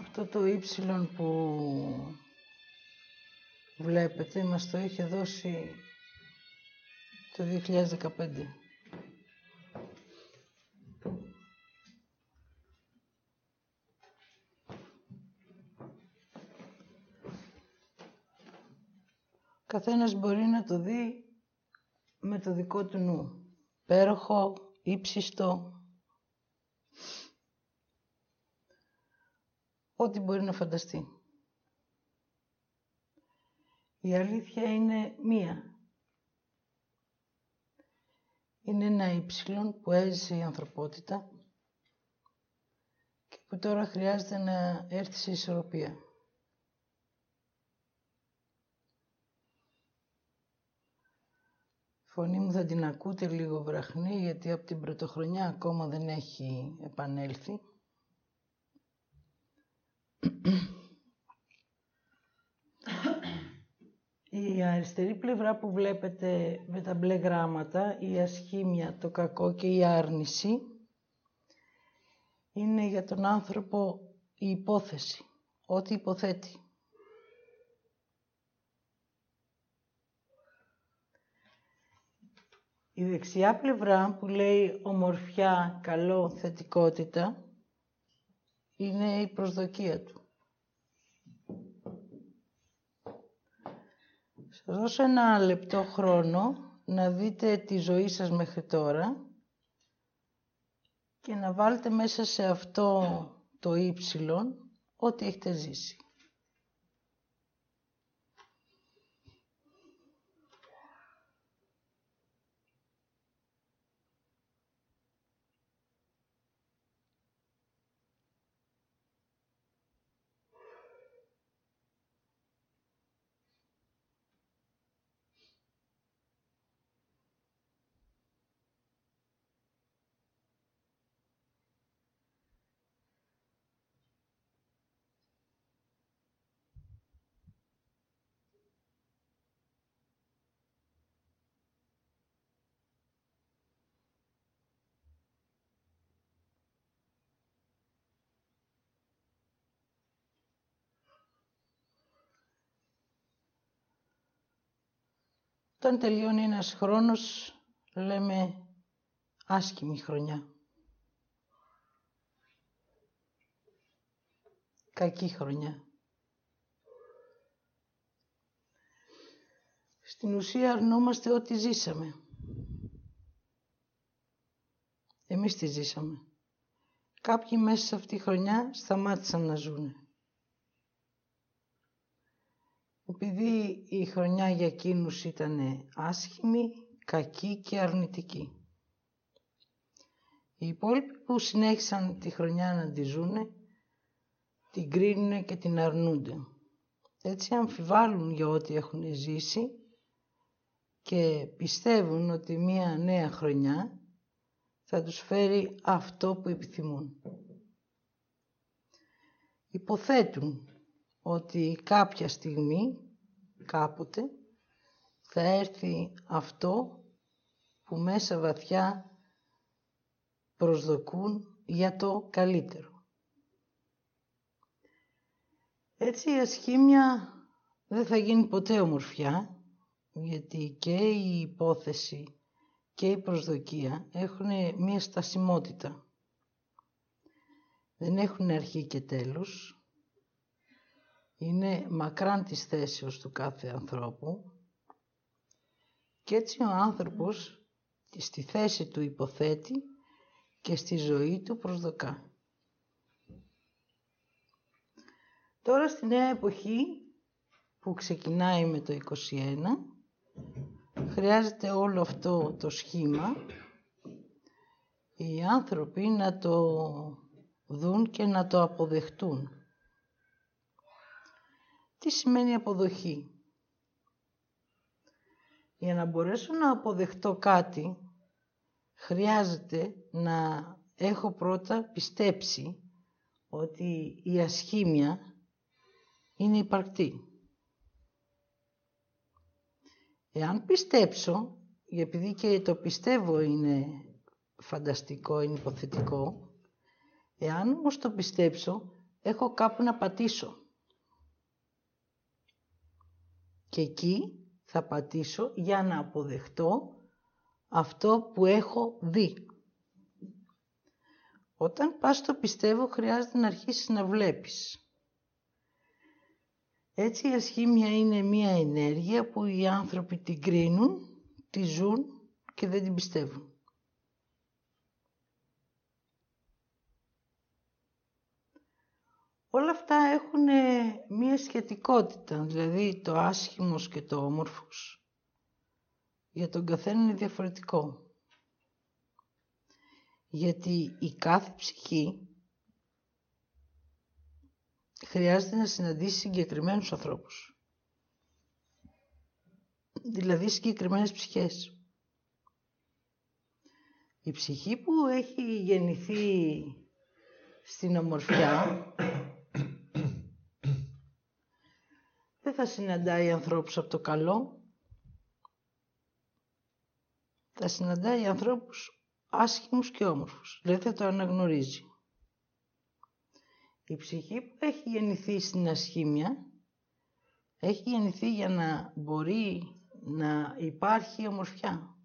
Αυτό το ύψιλον που βλέπετε μας το είχε δώσει το 2015. Καθένας μπορεί να το δει με το δικό του νου. Πέροχο, ύψιστο, ό,τι μπορεί να φανταστεί. Η αλήθεια είναι μία. Είναι ένα ύψιλον που έζησε η ανθρωπότητα και που τώρα χρειάζεται να έρθει σε ισορροπία. φωνή μου θα την ακούτε λίγο βραχνή γιατί από την πρωτοχρονιά ακόμα δεν έχει επανέλθει. Η αριστερή πλευρά που βλέπετε με τα μπλε γράμματα, η ασχήμια, το κακό και η άρνηση, είναι για τον άνθρωπο η υπόθεση, ό,τι υποθέτει. Η δεξιά πλευρά που λέει ομορφιά, καλό, θετικότητα, είναι η προσδοκία του. Σας δώσω ένα λεπτό χρόνο να δείτε τη ζωή σας μέχρι τώρα και να βάλετε μέσα σε αυτό το ύψιλον ό,τι έχετε ζήσει. Όταν τελειώνει ένας χρόνος, λέμε άσχημη χρονιά. Κακή χρονιά. Στην ουσία αρνόμαστε ό,τι ζήσαμε. Εμείς τη ζήσαμε. Κάποιοι μέσα σε αυτή τη χρονιά σταμάτησαν να ζουνε. Επειδή η χρονιά για εκείνους ήταν άσχημη, κακή και αρνητική. Οι υπόλοιποι που συνέχισαν τη χρονιά να τη ζούνε, την κρίνουν και την αρνούνται. Έτσι αμφιβάλλουν για ό,τι έχουν ζήσει και πιστεύουν ότι μία νέα χρονιά θα τους φέρει αυτό που επιθυμούν. Υποθέτουν ότι κάποια στιγμή, κάποτε, θα έρθει αυτό που μέσα βαθιά προσδοκούν για το καλύτερο. Έτσι η ασχήμια δεν θα γίνει ποτέ ομορφιά, γιατί και η υπόθεση και η προσδοκία έχουν μία στασιμότητα. Δεν έχουν αρχή και τέλος, είναι μακράν της θέσεως του κάθε ανθρώπου και έτσι ο άνθρωπος στη θέση του υποθέτει και στη ζωή του προσδοκά. Τώρα στη νέα εποχή που ξεκινάει με το 21 χρειάζεται όλο αυτό το σχήμα οι άνθρωποι να το δουν και να το αποδεχτούν. Τι σημαίνει αποδοχή; Για να μπορέσω να αποδεχτώ κάτι, χρειάζεται να έχω πρώτα πιστέψει ότι η ασχήμια είναι υπαρκτή. Εάν πιστέψω, επειδή και το πιστεύω είναι φανταστικό, είναι υποθετικό, εάν όμως το πιστέψω, έχω κάπου να πατήσω. Και εκεί θα πατήσω για να αποδεχτώ αυτό που έχω δει. Όταν πας το πιστεύω χρειάζεται να αρχίσεις να βλέπεις. Έτσι η ασχήμια είναι μία ενέργεια που οι άνθρωποι την κρίνουν, τη ζουν και δεν την πιστεύουν. Όλα αυτά έχουν μία σχετικότητα, δηλαδή το άσχημος και το όμορφος. Για τον καθένα είναι διαφορετικό. Γιατί η κάθε ψυχή χρειάζεται να συναντήσει συγκεκριμένους ανθρώπους. Δηλαδή συγκεκριμένες ψυχές. Η ψυχή που έχει γεννηθεί στην ομορφιά δεν θα συναντάει ανθρώπους από το καλό. Θα συναντάει ανθρώπους άσχημους και όμορφους. Δεν θα το αναγνωρίζει. Η ψυχή που έχει γεννηθεί στην ασχήμια έχει γεννηθεί για να μπορεί να υπάρχει ομορφιά.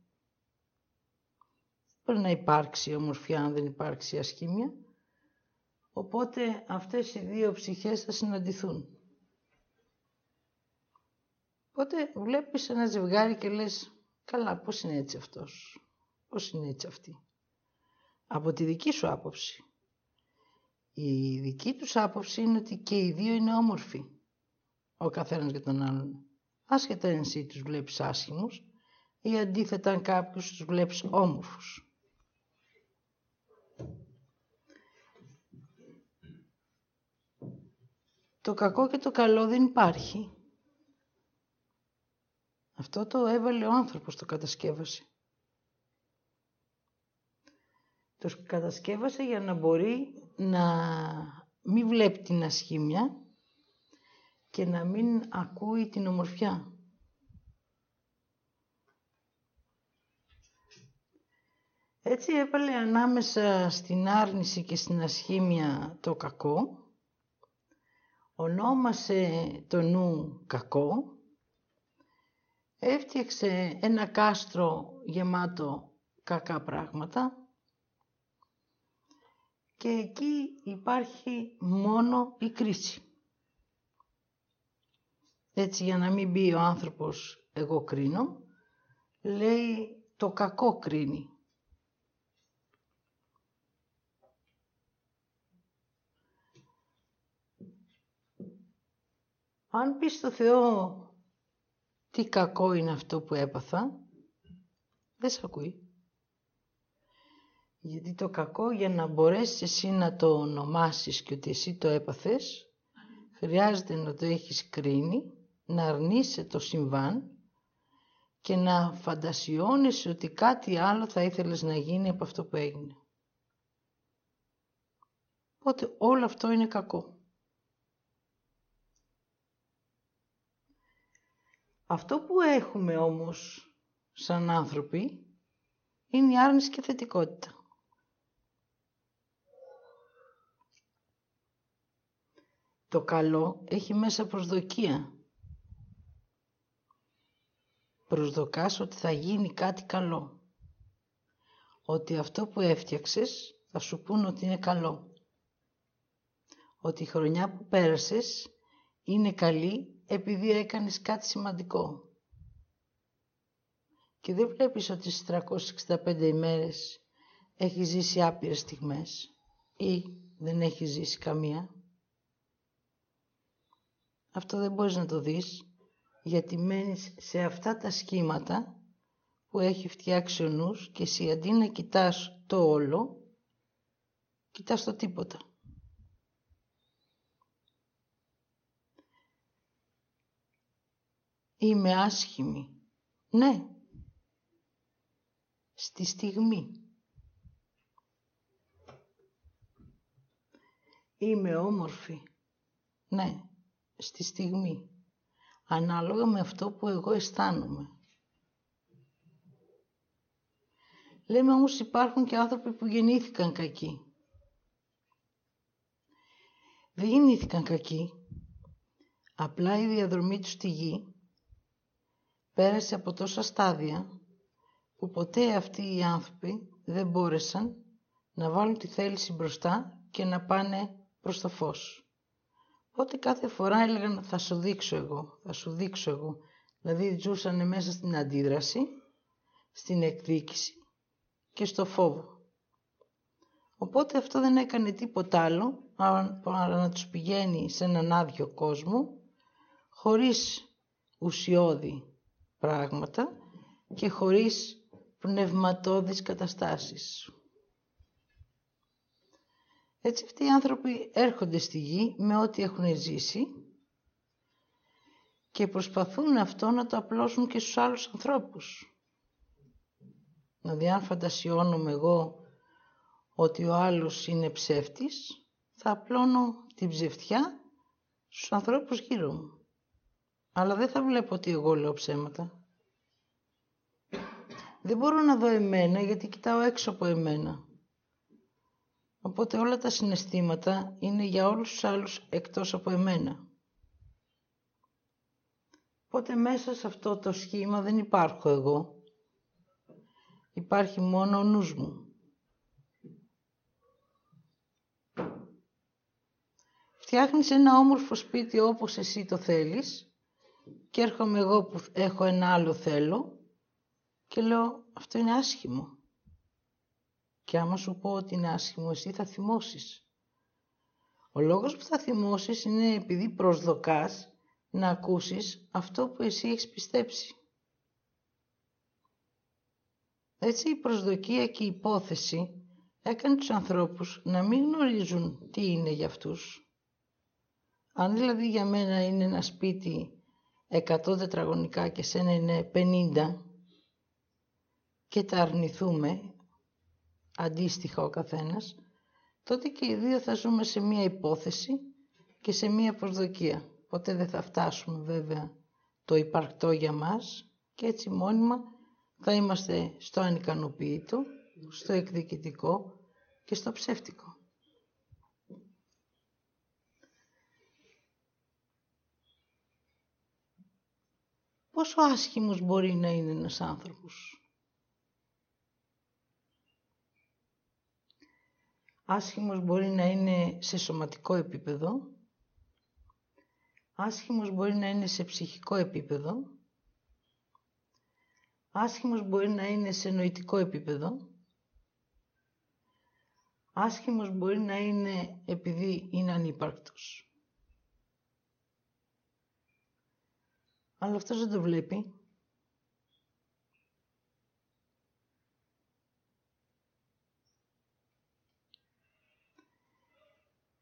Μπορεί να υπάρξει ομορφιά αν δεν υπάρξει ασχήμια. Οπότε αυτές οι δύο ψυχές θα συναντηθούν. Οπότε βλέπεις ένα ζευγάρι και λες «Καλά, πώς είναι έτσι αυτός, πώς είναι έτσι αυτή». Από τη δική σου άποψη. Η δική τους άποψη είναι ότι και οι δύο είναι όμορφοι. Ο καθένας για τον άλλον. Άσχετα αν εσύ τους βλέπεις άσχημους ή αντίθετα αν κάποιους τους βλέπεις όμορφους. Το κακό και το καλό δεν υπάρχει. Αυτό το έβαλε ο άνθρωπος, το κατασκεύασε. Το κατασκεύασε για να μπορεί να μην βλέπει την ασχήμια και να μην ακούει την ομορφιά. Έτσι έβαλε ανάμεσα στην άρνηση και στην ασχήμια το κακό, ονόμασε το νου κακό, έφτιαξε ένα κάστρο γεμάτο κακά πράγματα και εκεί υπάρχει μόνο η κρίση. Έτσι για να μην μπει ο άνθρωπος εγώ κρίνω, λέει το κακό κρίνει. Αν πεις στο Θεό τι κακό είναι αυτό που έπαθα, δεν σε ακούει. Γιατί το κακό για να μπορέσεις εσύ να το ονομάσεις και ότι εσύ το έπαθες, χρειάζεται να το έχεις κρίνει, να αρνείσαι το συμβάν και να φαντασιώνεις ότι κάτι άλλο θα ήθελες να γίνει από αυτό που έγινε. Οπότε όλο αυτό είναι κακό. Αυτό που έχουμε όμως σαν άνθρωποι είναι η άρνηση και θετικότητα. Το καλό έχει μέσα προσδοκία. Προσδοκάς ότι θα γίνει κάτι καλό. Ότι αυτό που έφτιαξες θα σου πούν ότι είναι καλό. Ότι η χρονιά που πέρασες είναι καλή επειδή έκανες κάτι σημαντικό. Και δεν βλέπεις ότι στις 365 ημέρες έχεις ζήσει άπειρες στιγμές ή δεν έχεις ζήσει καμία; Αυτό δεν μπορείς να το δεις γιατί μένεις σε αυτά τα σχήματα που έχει φτιάξει ο νους και εσύ αντί να κοιτάς το όλο, κοιτάς το τίποτα. Είμαι άσχημη. Ναι. Στη στιγμή. Είμαι όμορφη. Ναι. Στη στιγμή. Ανάλογα με αυτό που εγώ αισθάνομαι. Λέμε όμως υπάρχουν και άνθρωποι που γεννήθηκαν κακοί. δεν γεννήθηκαν κακοί. Απλά η διαδρομή τους στη γη πέρασε από τόσα στάδια που ποτέ αυτοί οι άνθρωποι δεν μπόρεσαν να βάλουν τη θέληση μπροστά και να πάνε προς το φως. Οπότε κάθε φορά έλεγαν θα σου δείξω εγώ, θα σου δείξω εγώ. Δηλαδή ζούσαν μέσα στην αντίδραση, στην εκδίκηση και στο φόβο. Οπότε αυτό δεν έκανε τίποτα άλλο παρά να τους πηγαίνει σε έναν άδειο κόσμο, χωρίς ουσιώδη πράγματα και χωρίς πνευματώδεις καταστάσεις. Έτσι αυτοί οι άνθρωποι έρχονται στη γη με ό,τι έχουν ζήσει και προσπαθούν αυτό να το απλώσουν και στους άλλους ανθρώπους. Δηλαδή αν φαντασιώνομαι εγώ ότι ο άλλος είναι ψεύτης, θα απλώνω την ψευτιά στους ανθρώπους γύρω μου. Αλλά δεν θα βλέπω ότι εγώ λέω ψέματα. Δεν μπορώ να δω εμένα γιατί κοιτάω έξω από εμένα. Οπότε όλα τα συναισθήματα είναι για όλους τους άλλους εκτός από εμένα. Οπότε μέσα σε αυτό το σχήμα δεν υπάρχω εγώ. Υπάρχει μόνο ο νους μου. Φτιάχνεις ένα όμορφο σπίτι όπως εσύ το θέλεις και έρχομαι εγώ που έχω ένα άλλο θέλω και λέω αυτό είναι άσχημο. Και άμα σου πω ότι είναι άσχημο εσύ θα θυμώσεις. Ο λόγος που θα θυμώσεις είναι επειδή προσδοκάς να ακούσεις αυτό που εσύ έχεις πιστέψει. Έτσι η προσδοκία και η υπόθεση έκανε τους ανθρώπους να μην γνωρίζουν τι είναι για αυτούς. Αν δηλαδή για μένα είναι ένα σπίτι 100 τετραγωνικά και σένα είναι 50 και τα αρνηθούμε αντίστοιχα ο καθένας, τότε και οι δύο θα ζούμε σε μία υπόθεση και σε μία προσδοκία. Ποτέ δεν θα φτάσουμε βέβαια το υπαρκτό για μας και έτσι μόνιμα θα είμαστε στο ανικανοποιητό, στο εκδικητικό και στο ψεύτικο. Πόσο άσχημος μπορεί να είναι ένας άνθρωπος. Άσχημος μπορεί να είναι σε σωματικό επίπεδο. Άσχημος μπορεί να είναι σε ψυχικό επίπεδο. Άσχημος μπορεί να είναι σε νοητικό επίπεδο. Άσχημος μπορεί να είναι επειδή είναι ανύπαρκτος. Αλλά αυτός δεν το βλέπει.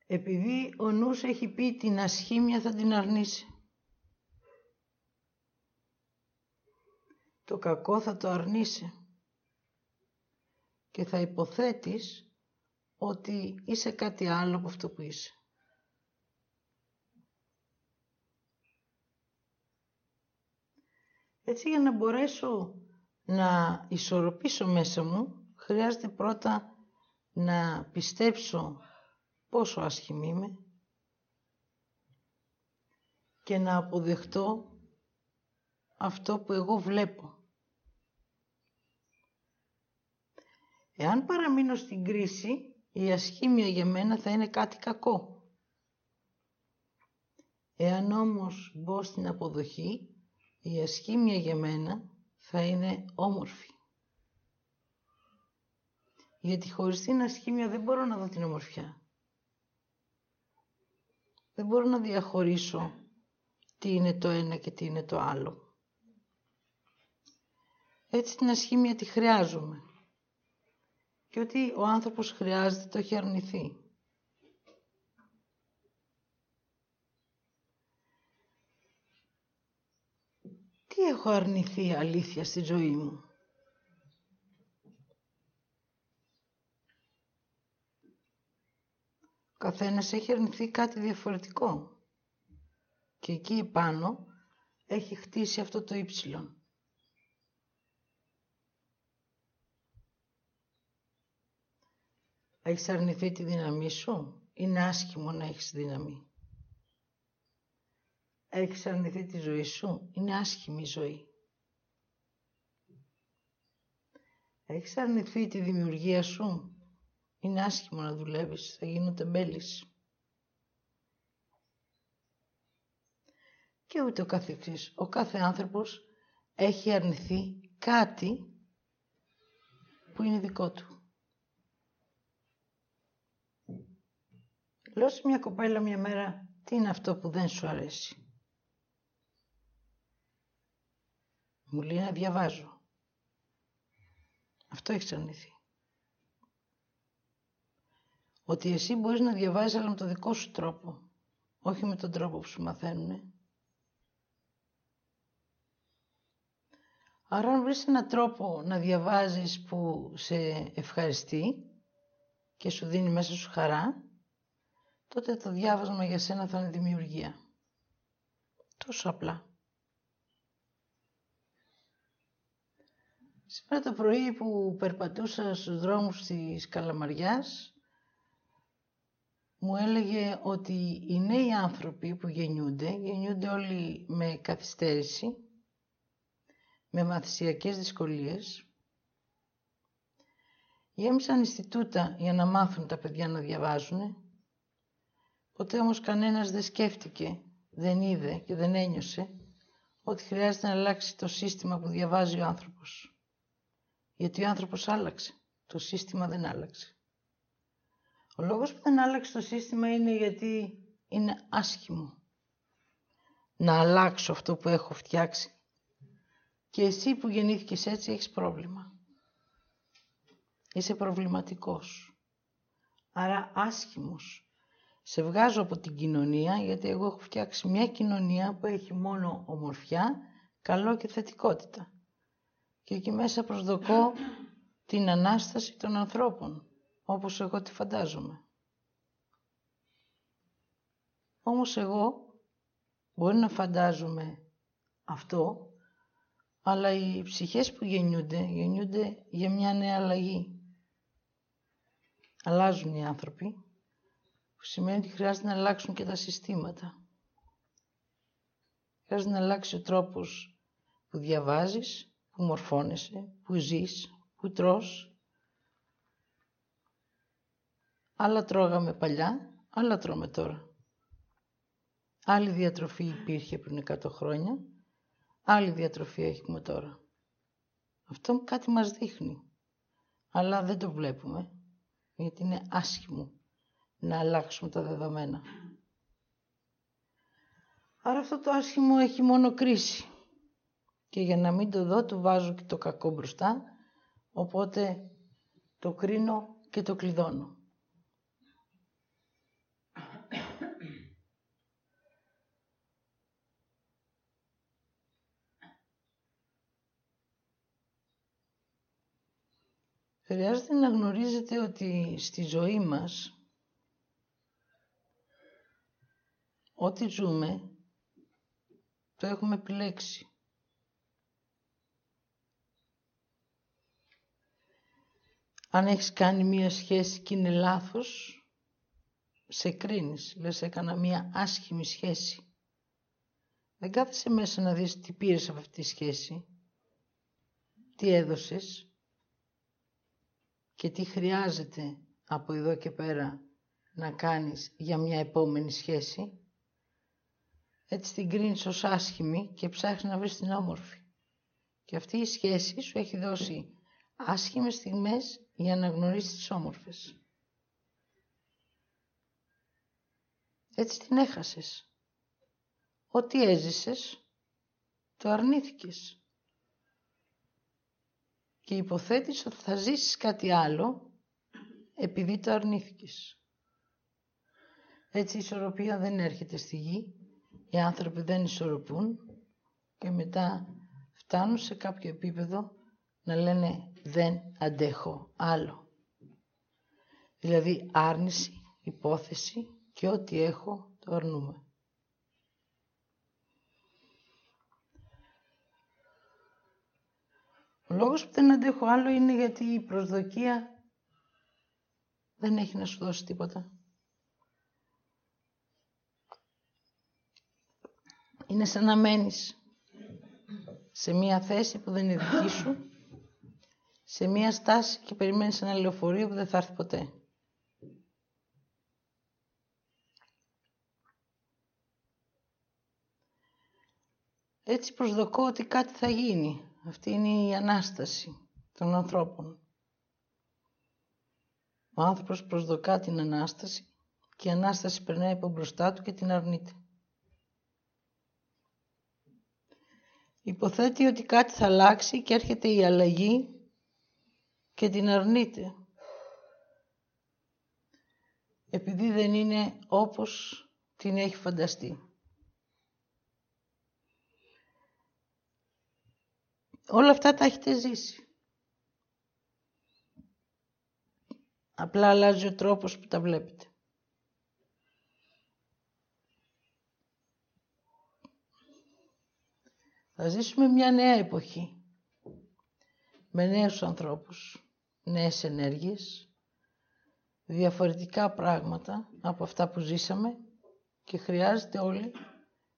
Επειδή ο νους έχει πει την ασχήμια θα την αρνήσει. Το κακό θα το αρνήσει. Και θα υποθέτεις ότι είσαι κάτι άλλο από αυτό που είσαι. Έτσι για να μπορέσω να ισορροπήσω μέσα μου, χρειάζεται πρώτα να πιστέψω πόσο άσχημη είμαι και να αποδεχτώ αυτό που εγώ βλέπω. Εάν παραμείνω στην κρίση, η ασχήμια για μένα θα είναι κάτι κακό. Εάν όμως μπω στην αποδοχή, η ασχήμια για μένα θα είναι όμορφη. Γιατί χωρίς την ασχήμια δεν μπορώ να δω την ομορφιά. Δεν μπορώ να διαχωρίσω τι είναι το ένα και τι είναι το άλλο. Έτσι την ασχήμια τη χρειάζομαι. Και ότι ο άνθρωπος χρειάζεται το έχει αρνηθεί. Τι έχω αρνηθεί αλήθεια στη ζωή μου; Ο καθένας έχει αρνηθεί κάτι διαφορετικό. Και εκεί πάνω έχει χτίσει αυτό το ύψιλον. Έχεις αρνηθεί τη δύναμή σου είναι άσχημο να έχεις δύναμη; Έχεις αρνηθεί τη ζωή σου, είναι άσχημη η ζωή. Έχεις αρνηθεί τη δημιουργία σου, είναι άσχημο να δουλεύεις, θα γίνονται μπέλης. Και ούτε ο καθεξής. Ο κάθε άνθρωπος έχει αρνηθεί κάτι που είναι δικό του. Λέω σε μια κοπέλα μια μέρα, τι είναι αυτό που δεν σου αρέσει; Μου λέει να διαβάζω. Αυτό έχει αρνηθεί. Ότι εσύ μπορείς να διαβάζεις αλλά με το δικό σου τρόπο. Όχι με τον τρόπο που σου μαθαίνουν. Άρα αν βρεις έναν τρόπο να διαβάζεις που σε ευχαριστεί και σου δίνει μέσα σου χαρά, τότε το διάβασμα για σένα θα είναι δημιουργία. Τόσο απλά. Σήμερα το πρωί που περπατούσα στους δρόμους της Καλαμαριάς, μου έλεγε ότι οι νέοι άνθρωποι που γεννιούνται, γεννιούνται όλοι με καθυστέρηση, με μαθησιακές δυσκολίες. Γέμισαν Ινστιτούτα για να μάθουν τα παιδιά να διαβάζουν. Ποτέ όμως κανένας δεν σκέφτηκε, δεν είδε και δεν ένιωσε ότι χρειάζεται να αλλάξει το σύστημα που διαβάζει ο άνθρωπος. Γιατί ο άνθρωπος άλλαξε, το σύστημα δεν άλλαξε. Ο λόγος που δεν άλλαξε το σύστημα είναι γιατί είναι άσχημο να αλλάξω αυτό που έχω φτιάξει. Και εσύ που γεννήθηκες έτσι έχεις πρόβλημα. Είσαι προβληματικός. Άρα άσχημος. Σε βγάζω από την κοινωνία γιατί εγώ έχω φτιάξει μια κοινωνία που έχει μόνο ομορφιά, καλό και θετικότητα. Και εκεί μέσα προσδοκώ την Ανάσταση των ανθρώπων, όπως εγώ τη φαντάζομαι. Όμως εγώ μπορεί να φαντάζομαι αυτό, αλλά οι ψυχές που γεννιούνται, γεννιούνται για μια νέα αλλαγή. Αλλάζουν οι άνθρωποι, που σημαίνει ότι χρειάζεται να αλλάξουν και τα συστήματα. Χρειάζεται να αλλάξει ο τρόπος που διαβάζεις, που μορφώνεσαι, που ζεις, που τρως. Άλλα τρώγαμε παλιά, άλλα τρώμε τώρα. Άλλη διατροφή υπήρχε πριν 100 χρόνια, άλλη διατροφή έχουμε τώρα. Αυτό κάτι μας δείχνει, αλλά δεν το βλέπουμε, γιατί είναι άσχημο να αλλάξουμε τα δεδομένα. Άρα αυτό το άσχημο έχει μόνο κρίση. Και για να μην το δω, του βάζω και το κακό μπροστά, οπότε το κρίνω και το κλειδώνω. Χρειάζεται να γνωρίζετε ότι στη ζωή μας ό,τι ζούμε το έχουμε επιλέξει. Αν έχεις κάνει μία σχέση και είναι λάθος, σε κρίνεις. Λες έκανα μία άσχημη σχέση. Δεν κάθεσαι μέσα να δεις τι πήρες από αυτή τη σχέση. Τι έδωσες και τι χρειάζεται από εδώ και πέρα να κάνεις για μια επόμενη σχέση. Έτσι την κρίνεις ως άσχημη και ψάχνεις να βρεις την όμορφη. Και αυτή η σχέση σου έχει δώσει άσχημες στιγμές για να γνωρίσεις τις όμορφες. Έτσι την έχασες. Ό,τι έζησες, το αρνήθηκες και υποθέτεις ότι θα ζήσεις κάτι άλλο επειδή το αρνήθηκες. Έτσι η ισορροπία δεν έρχεται στη γη, οι άνθρωποι δεν ισορροπούν και μετά φτάνουν σε κάποιο επίπεδο να λένε δεν αντέχω άλλο. Δηλαδή άρνηση, υπόθεση και ό,τι έχω το αρνούμε. Ο λόγος που δεν αντέχω άλλο είναι γιατί η προσδοκία δεν έχει να σου δώσει τίποτα. Είναι σαν να μένεις σε μία θέση που δεν είναι δική σου σε μία στάση και περιμένεις ένα λεωφορείο που δεν θα έρθει ποτέ. Έτσι προσδοκώ ότι κάτι θα γίνει. Αυτή είναι η Ανάσταση των ανθρώπων. Ο άνθρωπος προσδοκά την Ανάσταση και η Ανάσταση περνάει από μπροστά του και την αρνείται. Υποθέτει ότι κάτι θα αλλάξει και έρχεται η αλλαγή και την αρνείται. Επειδή δεν είναι όπως την έχει φανταστεί. Όλα αυτά τα έχετε ζήσει. Απλά αλλάζει ο τρόπος που τα βλέπετε. Θα ζήσουμε μια νέα εποχή. Με νέους ανθρώπους, νέες ενέργειες, διαφορετικά πράγματα από αυτά που ζήσαμε και χρειάζεται όλοι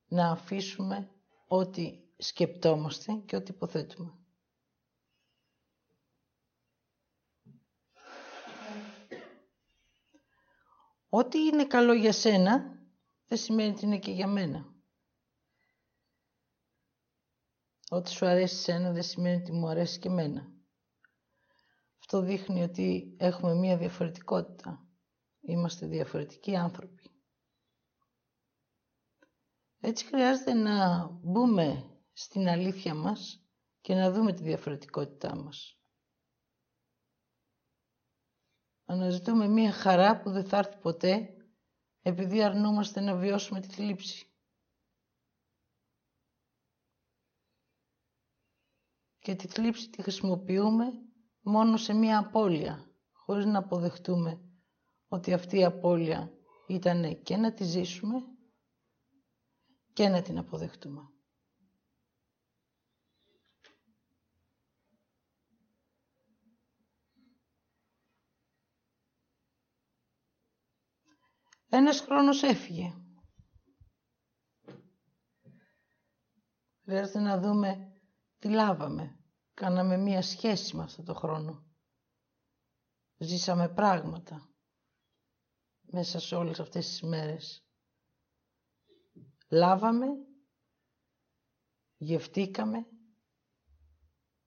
να αφήσουμε ό,τι σκεπτόμαστε και ό,τι υποθέτουμε. Ό,τι είναι καλό για σένα δεν σημαίνει ότι είναι και για μένα. Ό,τι σου αρέσει σένα δεν σημαίνει ότι μου αρέσει και μένα. Αυτό δείχνει ότι έχουμε μία διαφορετικότητα. Είμαστε διαφορετικοί άνθρωποι. Έτσι χρειάζεται να μπούμε στην αλήθεια μας και να δούμε τη διαφορετικότητά μας. Αναζητούμε μία χαρά που δεν θα έρθει ποτέ επειδή αρνούμαστε να βιώσουμε τη θλίψη. Και τη θλίψη τη χρησιμοποιούμε μόνο σε μία απώλεια, χωρίς να αποδεχτούμε ότι αυτή η απώλεια ήταν και να τη ζήσουμε και να την αποδεχτούμε. Ένας χρόνος έφυγε. Χρειάζεται να δούμε τι λάβαμε. Κάναμε μία σχέση με αυτό το χρόνο. Ζήσαμε πράγματα μέσα σε όλες αυτές τις μέρες. Λάβαμε, γευτήκαμε,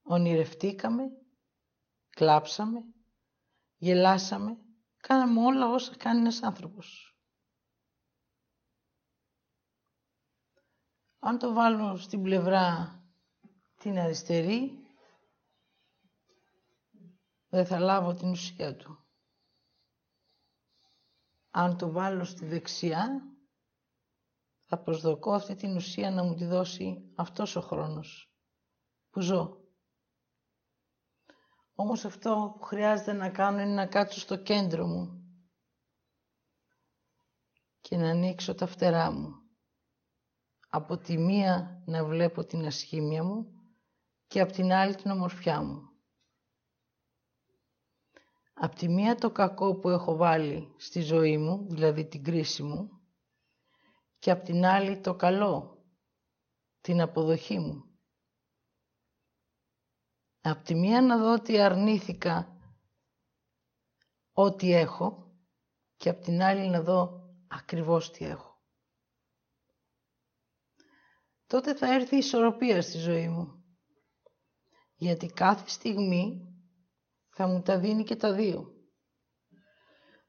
ονειρευτήκαμε, κλάψαμε, γελάσαμε, κάναμε όλα όσα κάνει ένας άνθρωπος. Αν το βάλω στην πλευρά την αριστερή, δεν θα λάβω την ουσία του. Αν το βάλω στη δεξιά, θα προσδοκώ αυτή την ουσία να μου τη δώσει αυτός ο χρόνος που ζω. Όμως αυτό που χρειάζεται να κάνω είναι να κάτσω στο κέντρο μου και να ανοίξω τα φτερά μου από τη μία να βλέπω την ασχήμια μου και από την άλλη την ομορφιά μου. Απ' τη μία το κακό που έχω βάλει στη ζωή μου, δηλαδή την κρίση μου, και απ' την άλλη το καλό, την αποδοχή μου. Απ' τη μία να δω ότι αρνήθηκα ό,τι έχω και απ' την άλλη να δω ακριβώς τι έχω τότε θα έρθει η ισορροπία στη ζωή μου. Γιατί κάθε στιγμή θα μου τα δίνει και τα δύο.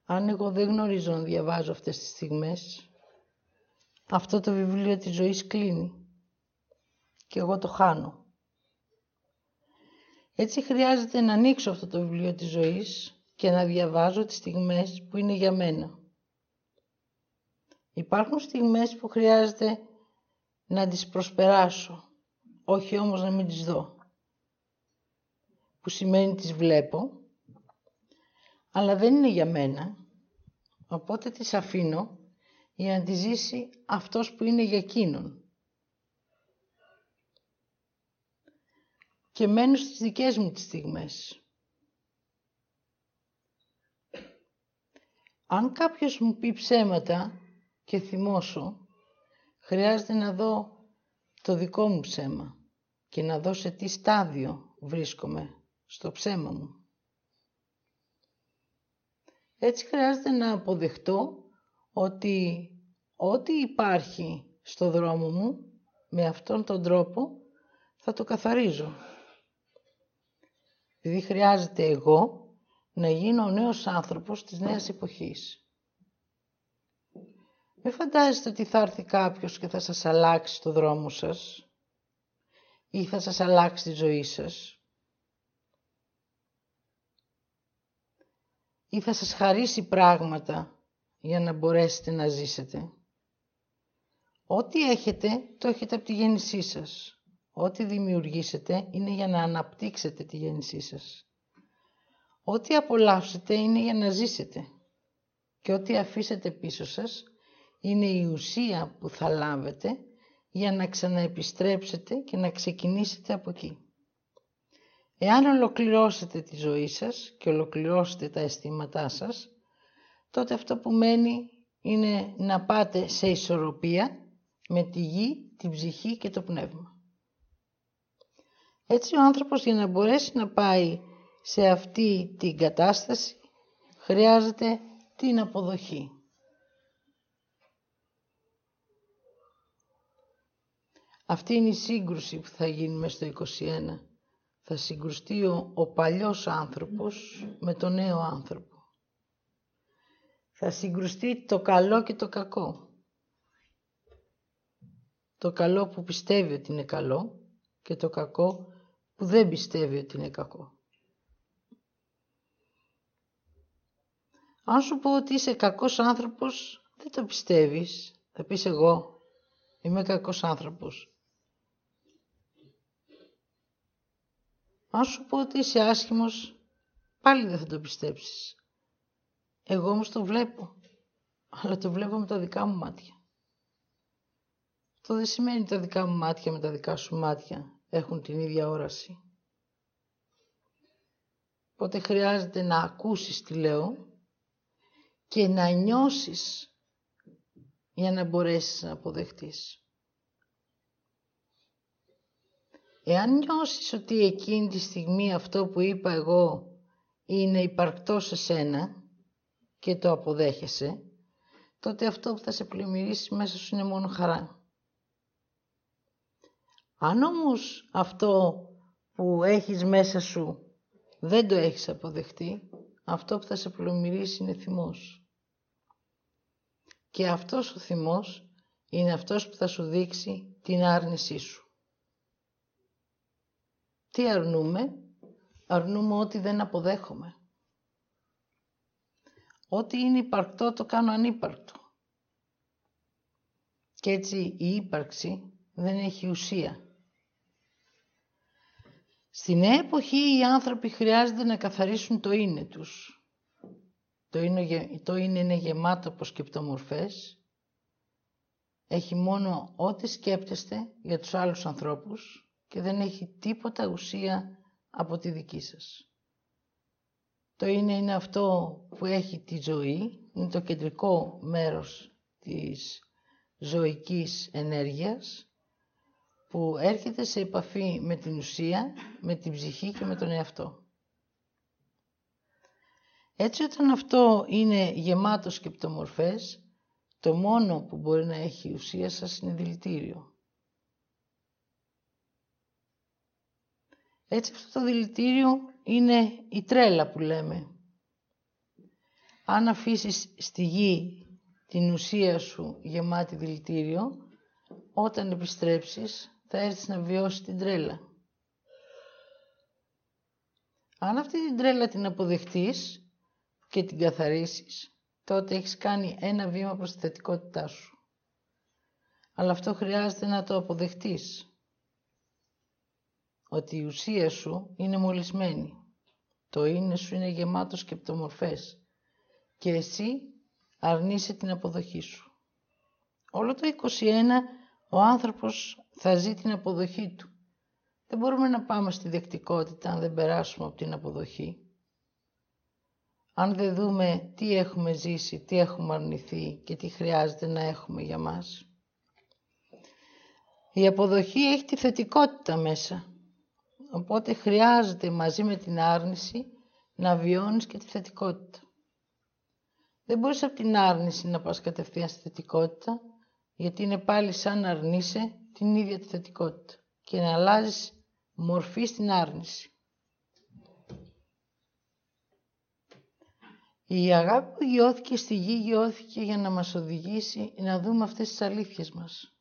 Αν εγώ δεν γνωρίζω να διαβάζω αυτές τις στιγμές, αυτό το βιβλίο της ζωής κλείνει και εγώ το χάνω. Έτσι χρειάζεται να ανοίξω αυτό το βιβλίο της ζωής και να διαβάζω τις στιγμές που είναι για μένα. Υπάρχουν στιγμές που χρειάζεται να τις προσπεράσω, όχι όμως να μην τις δω. Που σημαίνει τις βλέπω, αλλά δεν είναι για μένα, οπότε τις αφήνω για να τις ζήσει αυτός που είναι για εκείνον. Και μένω στις δικές μου τις στιγμές. Αν κάποιος μου πει ψέματα και θυμώσω, Χρειάζεται να δω το δικό μου ψέμα και να δω σε τι στάδιο βρίσκομαι στο ψέμα μου. Έτσι χρειάζεται να αποδεχτώ ότι ό,τι υπάρχει στο δρόμο μου, με αυτόν τον τρόπο θα το καθαρίζω. Επειδή χρειάζεται εγώ να γίνω ο νέος άνθρωπος της νέας εποχής. Μην φαντάζεστε ότι θα έρθει κάποιος και θα σας αλλάξει το δρόμο σας ή θα σας αλλάξει τη ζωή σας. Ή θα σας χαρίσει πράγματα για να μπορέσετε να ζήσετε. Ό,τι έχετε, το έχετε από τη γέννησή σας. Ό,τι δημιουργήσετε είναι για να αναπτύξετε τη γέννησή σας. Ό,τι απολαύσετε είναι για να ζήσετε. Και ό,τι αφήσετε πίσω σας είναι η ουσία που θα λάβετε για να ξαναεπιστρέψετε και να ξεκινήσετε από εκεί. Εάν ολοκληρώσετε τη ζωή σας και ολοκληρώσετε τα αισθήματά σας, τότε αυτό που μένει είναι να πάτε σε ισορροπία με τη γη, την ψυχή και το πνεύμα. Έτσι ο άνθρωπος για να μπορέσει να πάει σε αυτή την κατάσταση χρειάζεται την αποδοχή. Αυτή είναι η σύγκρουση που θα γίνει μέσα στο 21. Θα συγκρουστεί ο, ο παλιός άνθρωπος με τον νέο άνθρωπο. Θα συγκρουστεί το καλό και το κακό. Το καλό που πιστεύει ότι είναι καλό και το κακό που δεν πιστεύει ότι είναι κακό. Αν σου πω ότι είσαι κακός άνθρωπος, δεν το πιστεύεις. Θα πεις εγώ, είμαι κακός άνθρωπος. Αν σου πω ότι είσαι άσχημος, πάλι δεν θα το πιστέψεις. Εγώ όμως το βλέπω, αλλά το βλέπω με τα δικά μου μάτια. Αυτό δεν σημαίνει τα δικά μου μάτια με τα δικά σου μάτια έχουν την ίδια όραση. Οπότε χρειάζεται να ακούσεις τι λέω και να νιώσεις για να μπορέσεις να αποδεχτείς. Εάν νιώσεις ότι εκείνη τη στιγμή αυτό που είπα εγώ είναι υπαρκτό σε σένα και το αποδέχεσαι, τότε αυτό που θα σε πλημμυρίσει μέσα σου είναι μόνο χαρά. Αν όμως αυτό που έχεις μέσα σου δεν το έχεις αποδεχτεί, αυτό που θα σε πλημμυρίσει είναι θυμός. Και αυτός ο θυμός είναι αυτός που θα σου δείξει την άρνησή σου. Τι αρνούμε; Αρνούμε ό,τι δεν αποδέχομαι. Ό,τι είναι υπαρκτό το κάνω ανύπαρκτο. Και έτσι η ύπαρξη δεν έχει ουσία. Στη νέα εποχή οι άνθρωποι χρειάζεται να καθαρίσουν το είναι τους. Το είναι, το είναι, είναι γεμάτο από σκεπτομορφές. Έχει μόνο ό,τι σκέπτεστε για τους άλλους ανθρώπους και δεν έχει τίποτα ουσία από τη δική σας. Το είναι είναι αυτό που έχει τη ζωή, είναι το κεντρικό μέρος της ζωικής ενέργειας που έρχεται σε επαφή με την ουσία, με την ψυχή και με τον εαυτό. Έτσι όταν αυτό είναι γεμάτο σκεπτομορφές, το μόνο που μπορεί να έχει ουσία σας είναι δηλητήριο. Έτσι αυτό το δηλητήριο είναι η τρέλα που λέμε. Αν αφήσεις στη γη την ουσία σου γεμάτη δηλητήριο, όταν επιστρέψεις θα έρθεις να βιώσεις την τρέλα. Αν αυτή την τρέλα την αποδεχτείς και την καθαρίσεις, τότε έχεις κάνει ένα βήμα προς τη θετικότητά σου. Αλλά αυτό χρειάζεται να το αποδεχτείς ότι η ουσία σου είναι μολυσμένη. Το είναι σου είναι γεμάτος σκεπτομορφές και εσύ αρνείσαι την αποδοχή σου. Όλο το 21 ο άνθρωπος θα ζει την αποδοχή του. Δεν μπορούμε να πάμε στη δεκτικότητα αν δεν περάσουμε από την αποδοχή. Αν δεν δούμε τι έχουμε ζήσει, τι έχουμε αρνηθεί και τι χρειάζεται να έχουμε για μας. Η αποδοχή έχει τη θετικότητα μέσα. Οπότε χρειάζεται μαζί με την άρνηση να βιώνεις και τη θετικότητα. Δεν μπορείς από την άρνηση να πας κατευθείαν στη θετικότητα, γιατί είναι πάλι σαν να αρνείσαι την ίδια τη θετικότητα και να αλλάζεις μορφή στην άρνηση. Η αγάπη που γιώθηκε στη γη γιώθηκε για να μας οδηγήσει να δούμε αυτές τις αλήθειες μας.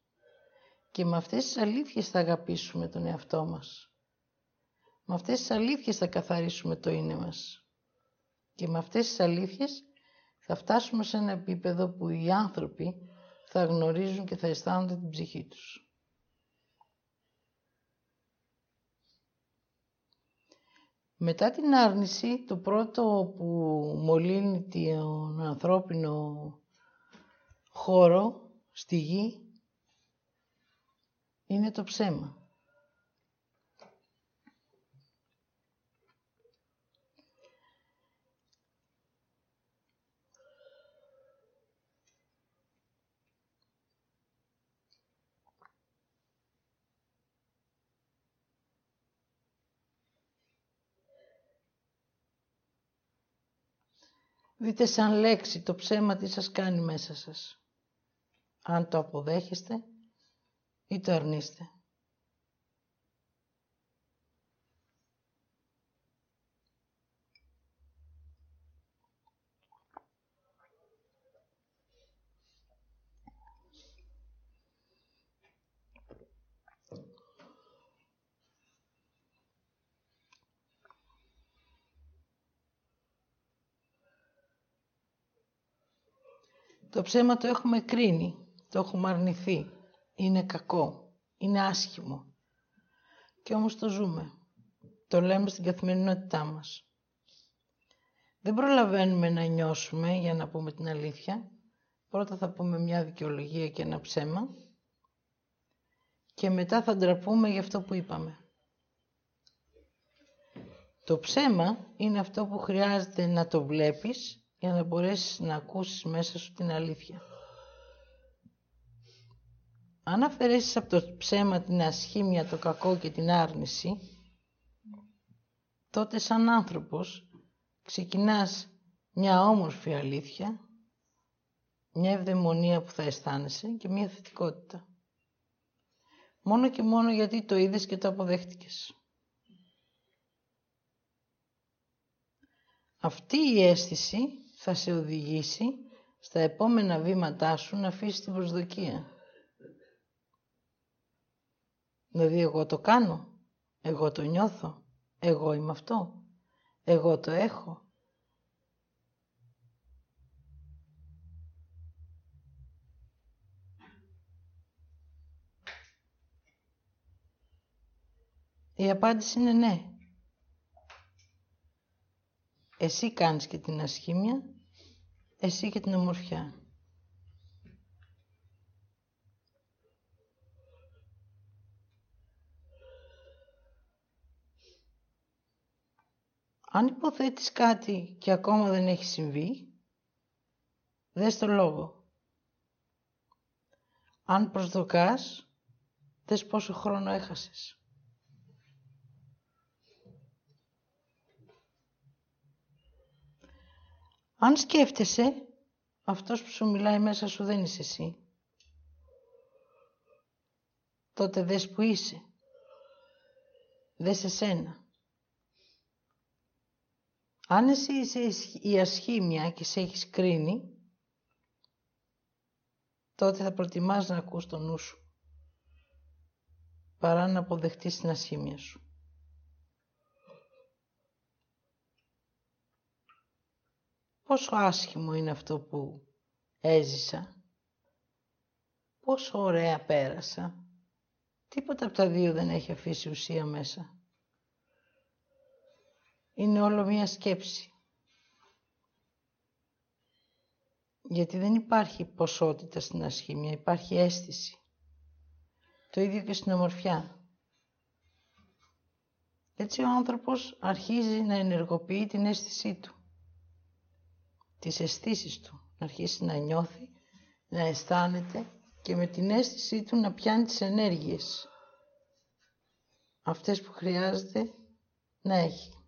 Και με αυτές τις αλήθειες θα αγαπήσουμε τον εαυτό μας. Με αυτές τις αλήθειες θα καθαρίσουμε το είναι μας. Και με αυτές τις αλήθειες θα φτάσουμε σε ένα επίπεδο που οι άνθρωποι θα γνωρίζουν και θα αισθάνονται την ψυχή τους. Μετά την άρνηση, το πρώτο που μολύνει τον ανθρώπινο χώρο στη γη είναι το ψέμα. Δείτε σαν λέξη το ψέμα τι σας κάνει μέσα σας. Αν το αποδέχεστε ή το αρνείστε. Το ψέμα το έχουμε κρίνει, το έχουμε αρνηθεί. Είναι κακό, είναι άσχημο. Και όμως το ζούμε. Το λέμε στην καθημερινότητά μας. Δεν προλαβαίνουμε να νιώσουμε για να πούμε την αλήθεια. Πρώτα θα πούμε μια δικαιολογία και ένα ψέμα. Και μετά θα ντραπούμε για αυτό που είπαμε. Το ψέμα είναι αυτό που χρειάζεται να το βλέπεις για να μπορέσεις να ακούσεις μέσα σου την αλήθεια. Αν αφαιρέσεις από το ψέμα την ασχήμια, το κακό και την άρνηση, τότε σαν άνθρωπος ξεκινάς μια όμορφη αλήθεια, μια ευδαιμονία που θα αισθάνεσαι και μια θετικότητα. Μόνο και μόνο γιατί το είδες και το αποδέχτηκες. Αυτή η αίσθηση θα σε οδηγήσει στα επόμενα βήματά σου να αφήσεις την προσδοκία. Δηλαδή εγώ το κάνω, εγώ το νιώθω, εγώ είμαι αυτό, εγώ το έχω. Η απάντηση είναι ναι. Εσύ κάνεις και την ασχήμια, εσύ και την ομορφιά. Αν υποθέτεις κάτι και ακόμα δεν έχει συμβεί, δες το λόγο. Αν προσδοκάς, δες πόσο χρόνο έχασες. Αν σκέφτεσαι, αυτός που σου μιλάει μέσα σου δεν είσαι εσύ. Τότε δες που είσαι. Δες εσένα. Αν εσύ είσαι η ασχήμια και σε έχεις κρίνει, τότε θα προτιμάς να ακούς τον νου σου, παρά να αποδεχτείς την ασχήμια σου. Πόσο άσχημο είναι αυτό που έζησα. Πόσο ωραία πέρασα. Τίποτα από τα δύο δεν έχει αφήσει ουσία μέσα. Είναι όλο μία σκέψη. Γιατί δεν υπάρχει ποσότητα στην ασχήμια, υπάρχει αίσθηση. Το ίδιο και στην ομορφιά. Έτσι ο άνθρωπος αρχίζει να ενεργοποιεί την αίσθησή του τις αισθήσεις του, να αρχίσει να νιώθει, να αισθάνεται και με την αίσθησή του να πιάνει τις ενέργειες. Αυτές που χρειάζεται να έχει.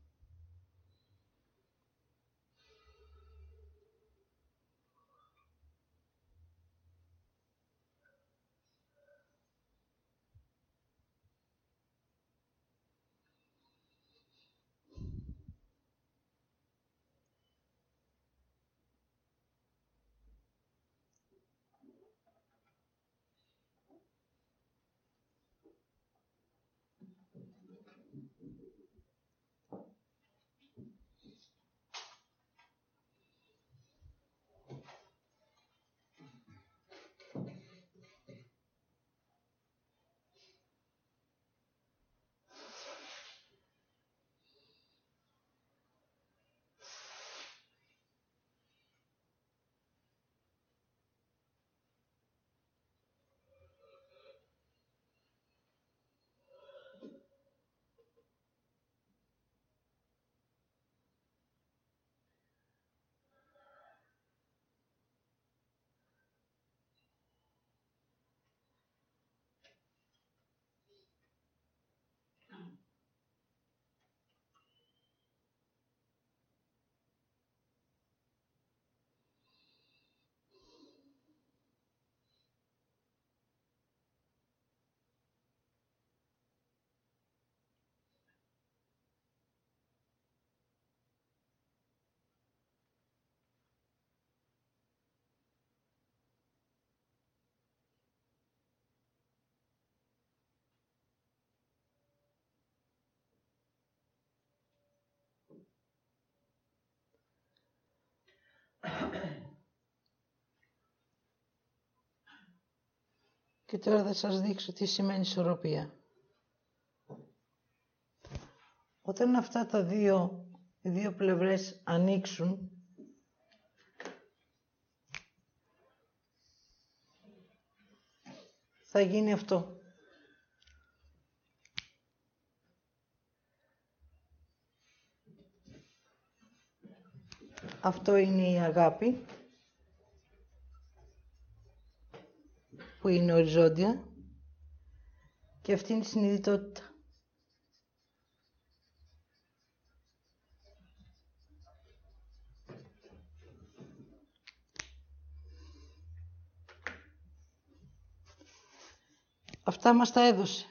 Και τώρα θα σας δείξω τι σημαίνει ισορροπία. Όταν αυτά τα δύο, οι δύο πλευρές ανοίξουν, θα γίνει αυτό. Αυτό είναι η αγάπη. Που είναι οριζόντια και αυτή είναι η συνειδητότητα. Αυτά μας τα έδωσε.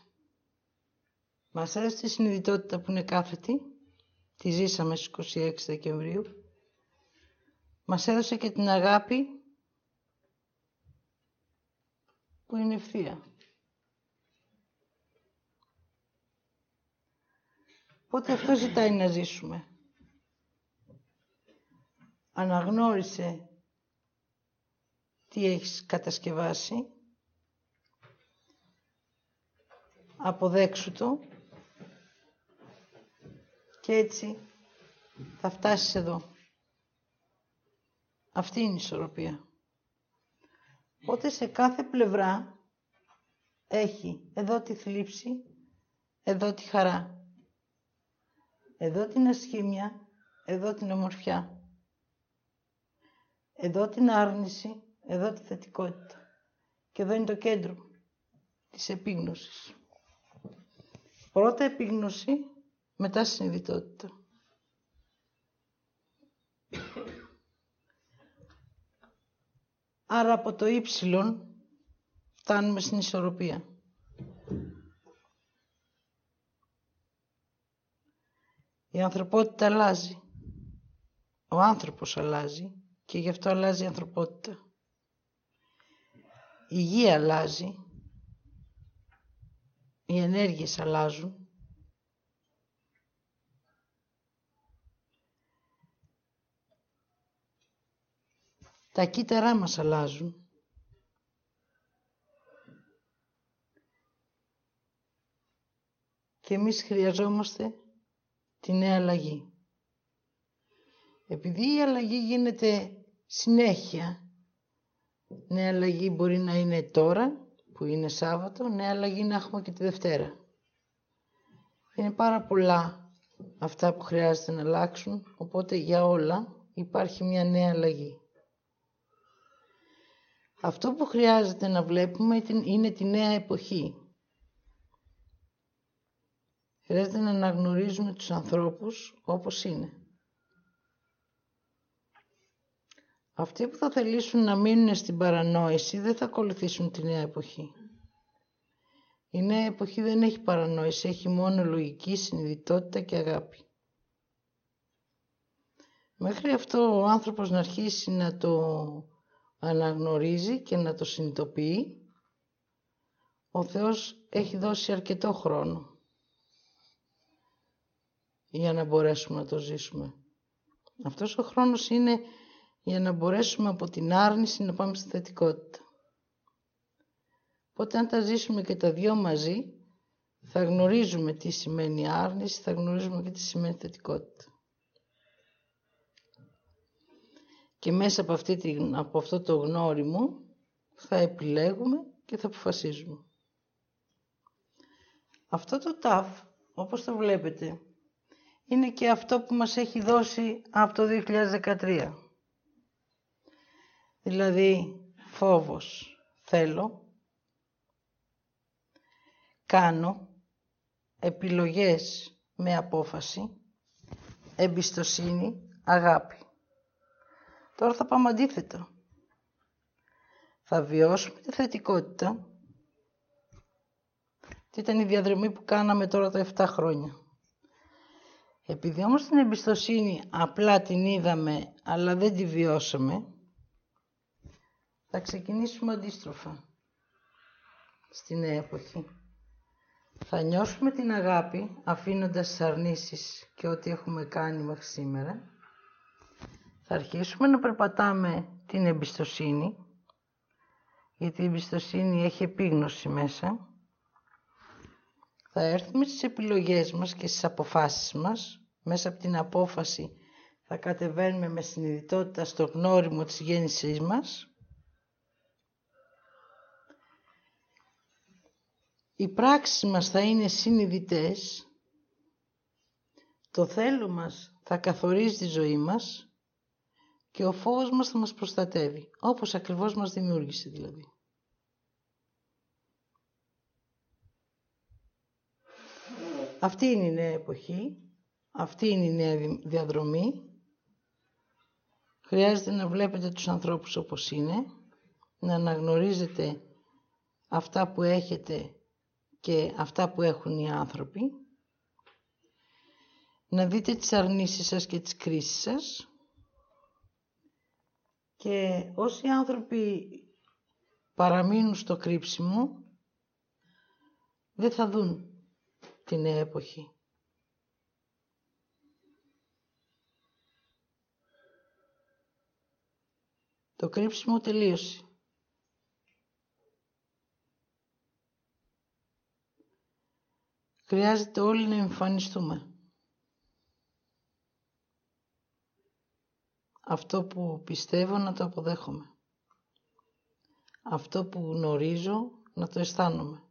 Μας έδωσε τη συνειδητότητα που είναι κάθετη. Τη ζήσαμε στις 26 Δεκεμβρίου. Μας έδωσε και την αγάπη που είναι ευθεία. Οπότε αυτό ζητάει να ζήσουμε; Αναγνώρισε τι έχεις κατασκευάσει. Αποδέξου το. Και έτσι θα φτάσεις εδώ. Αυτή είναι η ισορροπία. Οπότε σε κάθε πλευρά έχει εδώ τη θλίψη, εδώ τη χαρά. Εδώ την ασχήμια, εδώ την ομορφιά. Εδώ την άρνηση, εδώ τη θετικότητα. Και εδώ είναι το κέντρο της επίγνωσης. Πρώτα επίγνωση, μετά συνειδητότητα. Άρα από το ύψιλον φτάνουμε στην ισορροπία. Η ανθρωπότητα αλλάζει. Ο άνθρωπος αλλάζει και γι' αυτό αλλάζει η ανθρωπότητα. Η γη αλλάζει. Οι ενέργειες αλλάζουν. Τα κύτταρά μας αλλάζουν. Και εμείς χρειαζόμαστε τη νέα αλλαγή. Επειδή η αλλαγή γίνεται συνέχεια, νέα αλλαγή μπορεί να είναι τώρα, που είναι Σάββατο, νέα αλλαγή να έχουμε και τη Δευτέρα. Είναι πάρα πολλά αυτά που χρειάζεται να αλλάξουν, οπότε για όλα υπάρχει μια νέα αλλαγή. Αυτό που χρειάζεται να βλέπουμε είναι τη νέα εποχή. Χρειάζεται να αναγνωρίζουμε τους ανθρώπους όπως είναι. Αυτοί που θα θελήσουν να μείνουν στην παρανόηση δεν θα ακολουθήσουν τη νέα εποχή. Η νέα εποχή δεν έχει παρανόηση, έχει μόνο λογική, συνειδητότητα και αγάπη. Μέχρι αυτό ο άνθρωπος να αρχίσει να το αναγνωρίζει και να το συνειδητοποιεί, ο Θεός έχει δώσει αρκετό χρόνο για να μπορέσουμε να το ζήσουμε. Αυτός ο χρόνος είναι για να μπορέσουμε από την άρνηση να πάμε στη θετικότητα. Οπότε αν τα ζήσουμε και τα δυο μαζί, θα γνωρίζουμε τι σημαίνει άρνηση, θα γνωρίζουμε και τι σημαίνει θετικότητα. Και μέσα από, αυτή, από αυτό το γνώριμο θα επιλέγουμε και θα αποφασίζουμε. Αυτό το ταφ, όπως το βλέπετε, είναι και αυτό που μας έχει δώσει από το 2013. Δηλαδή, φόβος θέλω, κάνω επιλογές με απόφαση, εμπιστοσύνη, αγάπη. Τώρα θα πάμε αντίθετα. Θα βιώσουμε τη θετικότητα. Τι ήταν η διαδρομή που κάναμε τώρα τα 7 χρόνια. Επειδή όμως την εμπιστοσύνη απλά την είδαμε αλλά δεν τη βιώσαμε, θα ξεκινήσουμε αντίστροφα στην νέα εποχή. Θα νιώσουμε την αγάπη αφήνοντας τις αρνήσεις και ό,τι έχουμε κάνει μέχρι σήμερα. Θα αρχίσουμε να περπατάμε την εμπιστοσύνη, γιατί η εμπιστοσύνη έχει επίγνωση μέσα. Θα έρθουμε στις επιλογές μας και στις αποφάσεις μας. Μέσα από την απόφαση θα κατεβαίνουμε με συνειδητότητα στο γνώριμο της γέννησής μας οι πράξεις μας θα είναι συνειδητές, το θέλω μας θα καθορίζει τη ζωή μας και ο φόβος μας θα μας προστατεύει, όπως ακριβώς μας δημιούργησε δηλαδή. Αυτή είναι η νέα εποχή, αυτή είναι η νέα διαδρομή. Χρειάζεται να βλέπετε τους ανθρώπους όπως είναι, να αναγνωρίζετε αυτά που έχετε και αυτά που έχουν οι άνθρωποι. Να δείτε τις αρνήσεις σας και τις κρίσεις σας. Και όσοι άνθρωποι παραμείνουν στο κρύψιμο, δεν θα δουν τη νέα εποχή. Το κρύψιμο τελείωσε. Χρειάζεται όλοι να εμφανιστούμε. Αυτό που πιστεύω να το αποδέχομαι. Αυτό που γνωρίζω να το αισθάνομαι.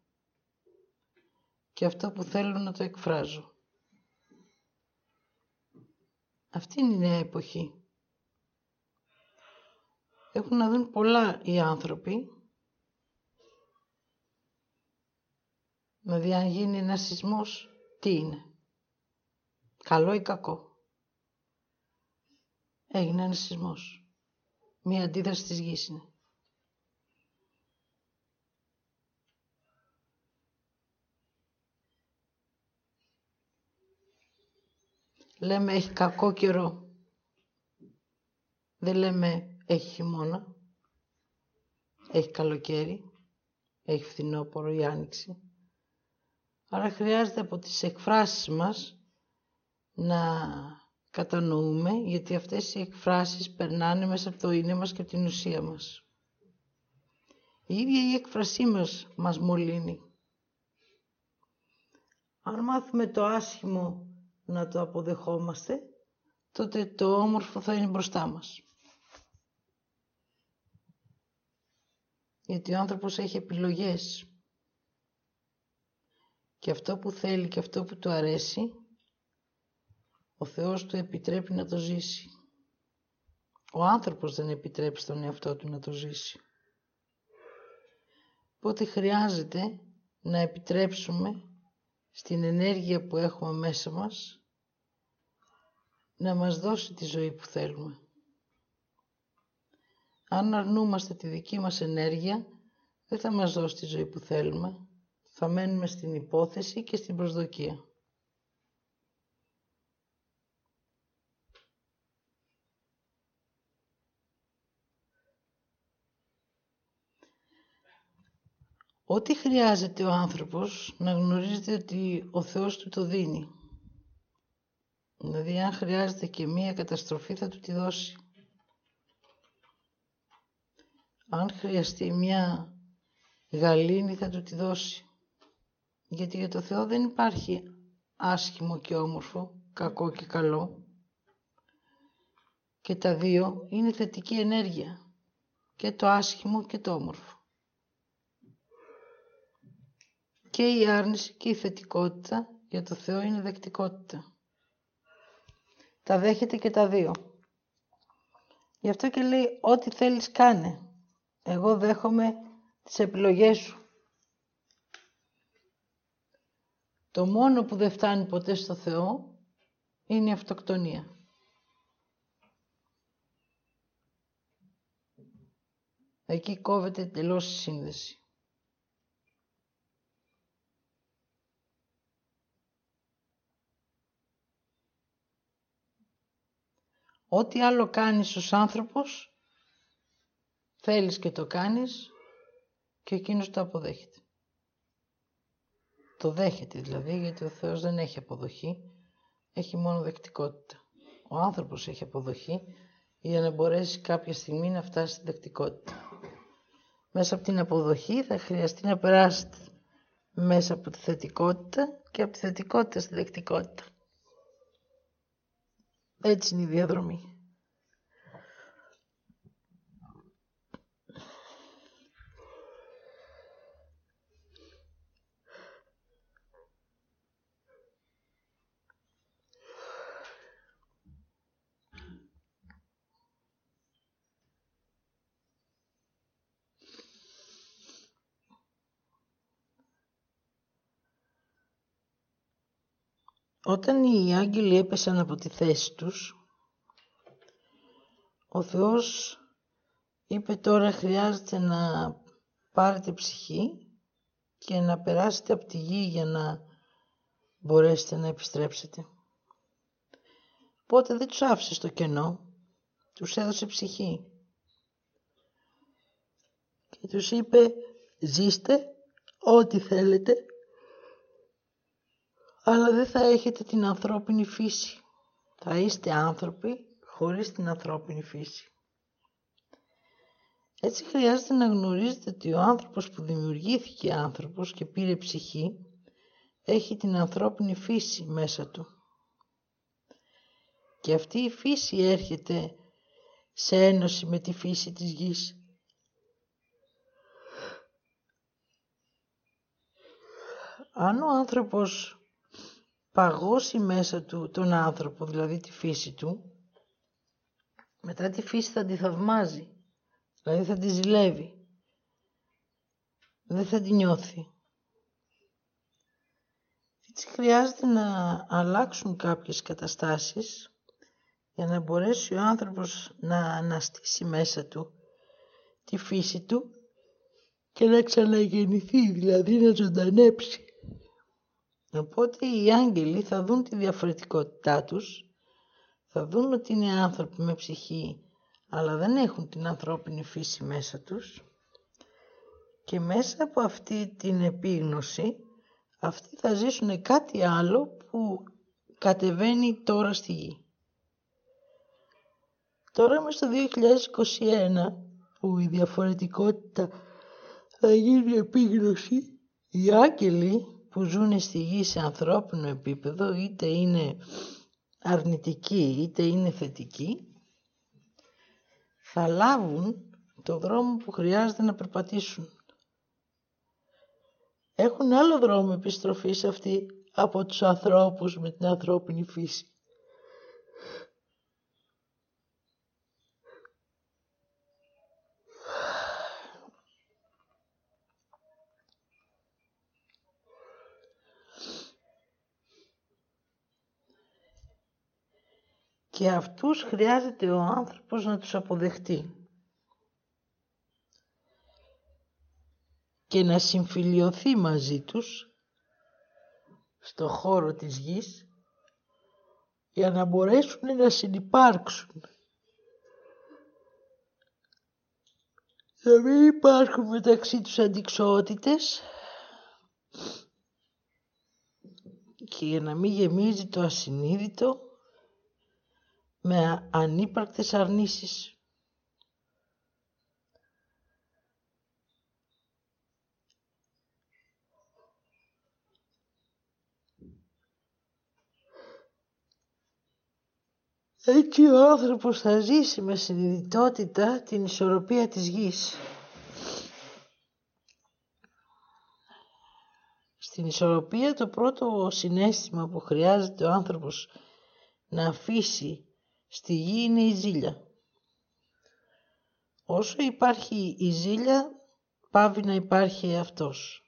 Και αυτό που θέλω να το εκφράζω. Αυτή είναι η νέα εποχή. Έχουν να δουν πολλά οι άνθρωποι Δηλαδή αν γίνει ένας σεισμός, τι είναι; Καλό ή κακό; Έγινε ένας σεισμός. Μία αντίδραση της γης είναι. Λέμε έχει κακό καιρό. Δεν λέμε έχει χειμώνα. Έχει καλοκαίρι. Έχει φθινόπωρο ή άνοιξη. Άρα χρειάζεται από τις εκφράσεις μας να κατανοούμε γιατί αυτές οι εκφράσεις περνάνε μέσα από το είναι μας και την ουσία μας. Η ίδια η έκφρασή μας μας μολύνει. Αν μάθουμε το άσχημο να το αποδεχόμαστε, τότε το όμορφο θα είναι μπροστά μας. Γιατί ο άνθρωπος έχει επιλογές και αυτό που θέλει και αυτό που του αρέσει, ο Θεός του επιτρέπει να το ζήσει. Ο άνθρωπος δεν επιτρέπει στον εαυτό του να το ζήσει. Οπότε χρειάζεται να επιτρέψουμε στην ενέργεια που έχουμε μέσα μας να μας δώσει τη ζωή που θέλουμε. Αν αρνούμαστε τη δική μας ενέργεια, δεν θα μας δώσει τη ζωή που θέλουμε. Θα μένουμε στην υπόθεση και στην προσδοκία. Ό,τι χρειάζεται ο άνθρωπος να γνωρίζετε ότι ο Θεός του το δίνει. Δηλαδή αν χρειάζεται και μία καταστροφή θα του τη δώσει. Αν χρειαστεί μία γαλήνη θα του τη δώσει. Γιατί για το Θεό δεν υπάρχει άσχημο και όμορφο, κακό και καλό. Και τα δύο είναι θετική ενέργεια. Και το άσχημο και το όμορφο. Και η άρνηση και η θετικότητα για το Θεό είναι δεκτικότητα. Τα δέχεται και τα δύο. Γι' αυτό και λέει ό,τι θέλεις κάνε. Εγώ δέχομαι τις επιλογές σου. Το μόνο που δεν φτάνει ποτέ στο Θεό είναι η αυτοκτονία. Εκεί κόβεται τελώς η σύνδεση. Ό,τι άλλο κάνεις ως άνθρωπος, θέλεις και το κάνεις και εκείνος το αποδέχεται. Το δέχεται δηλαδή γιατί ο Θεός δεν έχει αποδοχή, έχει μόνο δεκτικότητα. Ο άνθρωπος έχει αποδοχή για να μπορέσει κάποια στιγμή να φτάσει στη δεκτικότητα. Μέσα από την αποδοχή θα χρειαστεί να περάσει μέσα από τη θετικότητα και από τη θετικότητα στη δεκτικότητα. Έτσι είναι η διαδρομή. Όταν οι άγγελοι έπεσαν από τη θέση τους, ο Θεός είπε τώρα χρειάζεται να πάρετε ψυχή και να περάσετε από τη γη για να μπορέσετε να επιστρέψετε. Οπότε δεν τους άφησε στο κενό, τους έδωσε ψυχή. Και τους είπε ζήστε ό,τι θέλετε αλλά δεν θα έχετε την ανθρώπινη φύση. Θα είστε άνθρωποι χωρίς την ανθρώπινη φύση. Έτσι χρειάζεται να γνωρίζετε ότι ο άνθρωπος που δημιουργήθηκε άνθρωπος και πήρε ψυχή έχει την ανθρώπινη φύση μέσα του. Και αυτή η φύση έρχεται σε ένωση με τη φύση της γης. Αν ο άνθρωπος παγώσει μέσα του τον άνθρωπο, δηλαδή τη φύση του, μετά τη φύση θα τη θαυμάζει, δηλαδή θα τη ζηλεύει. Δεν θα τη νιώθει. Έτσι χρειάζεται να αλλάξουν κάποιες καταστάσεις για να μπορέσει ο άνθρωπος να αναστήσει μέσα του τη φύση του και να ξαναγεννηθεί, δηλαδή να ζωντανέψει. Οπότε οι άγγελοι θα δουν τη διαφορετικότητά τους, θα δουν ότι είναι άνθρωποι με ψυχή, αλλά δεν έχουν την ανθρώπινη φύση μέσα τους και μέσα από αυτή την επίγνωση αυτοί θα ζήσουν κάτι άλλο που κατεβαίνει τώρα στη γη. Τώρα είμαστε στο 2021 που η διαφορετικότητα θα γίνει επίγνωση, οι άγγελοι που ζουν στη γη σε ανθρώπινο επίπεδο, είτε είναι αρνητικοί είτε είναι θετικοί, θα λάβουν το δρόμο που χρειάζεται να περπατήσουν. Έχουν άλλο δρόμο επιστροφής αυτοί από τους ανθρώπους με την ανθρώπινη φύση. Και αυτούς χρειάζεται ο άνθρωπος να τους αποδεχτεί. και να συμφιλιωθεί μαζί τους στο χώρο της γης για να μπορέσουν να συνυπάρξουν. Να μην υπάρχουν μεταξύ τους αντικσότητες και για να μην γεμίζει το ασυνείδητο με ανύπαρκτες αρνήσεις. Έτσι ο άνθρωπος θα ζήσει με συνειδητότητα την ισορροπία της γης. Στην ισορροπία το πρώτο συνέστημα που χρειάζεται ο άνθρωπος να αφήσει στη γη είναι η ζήλια. Όσο υπάρχει η ζήλια, πάβει να υπάρχει αυτός.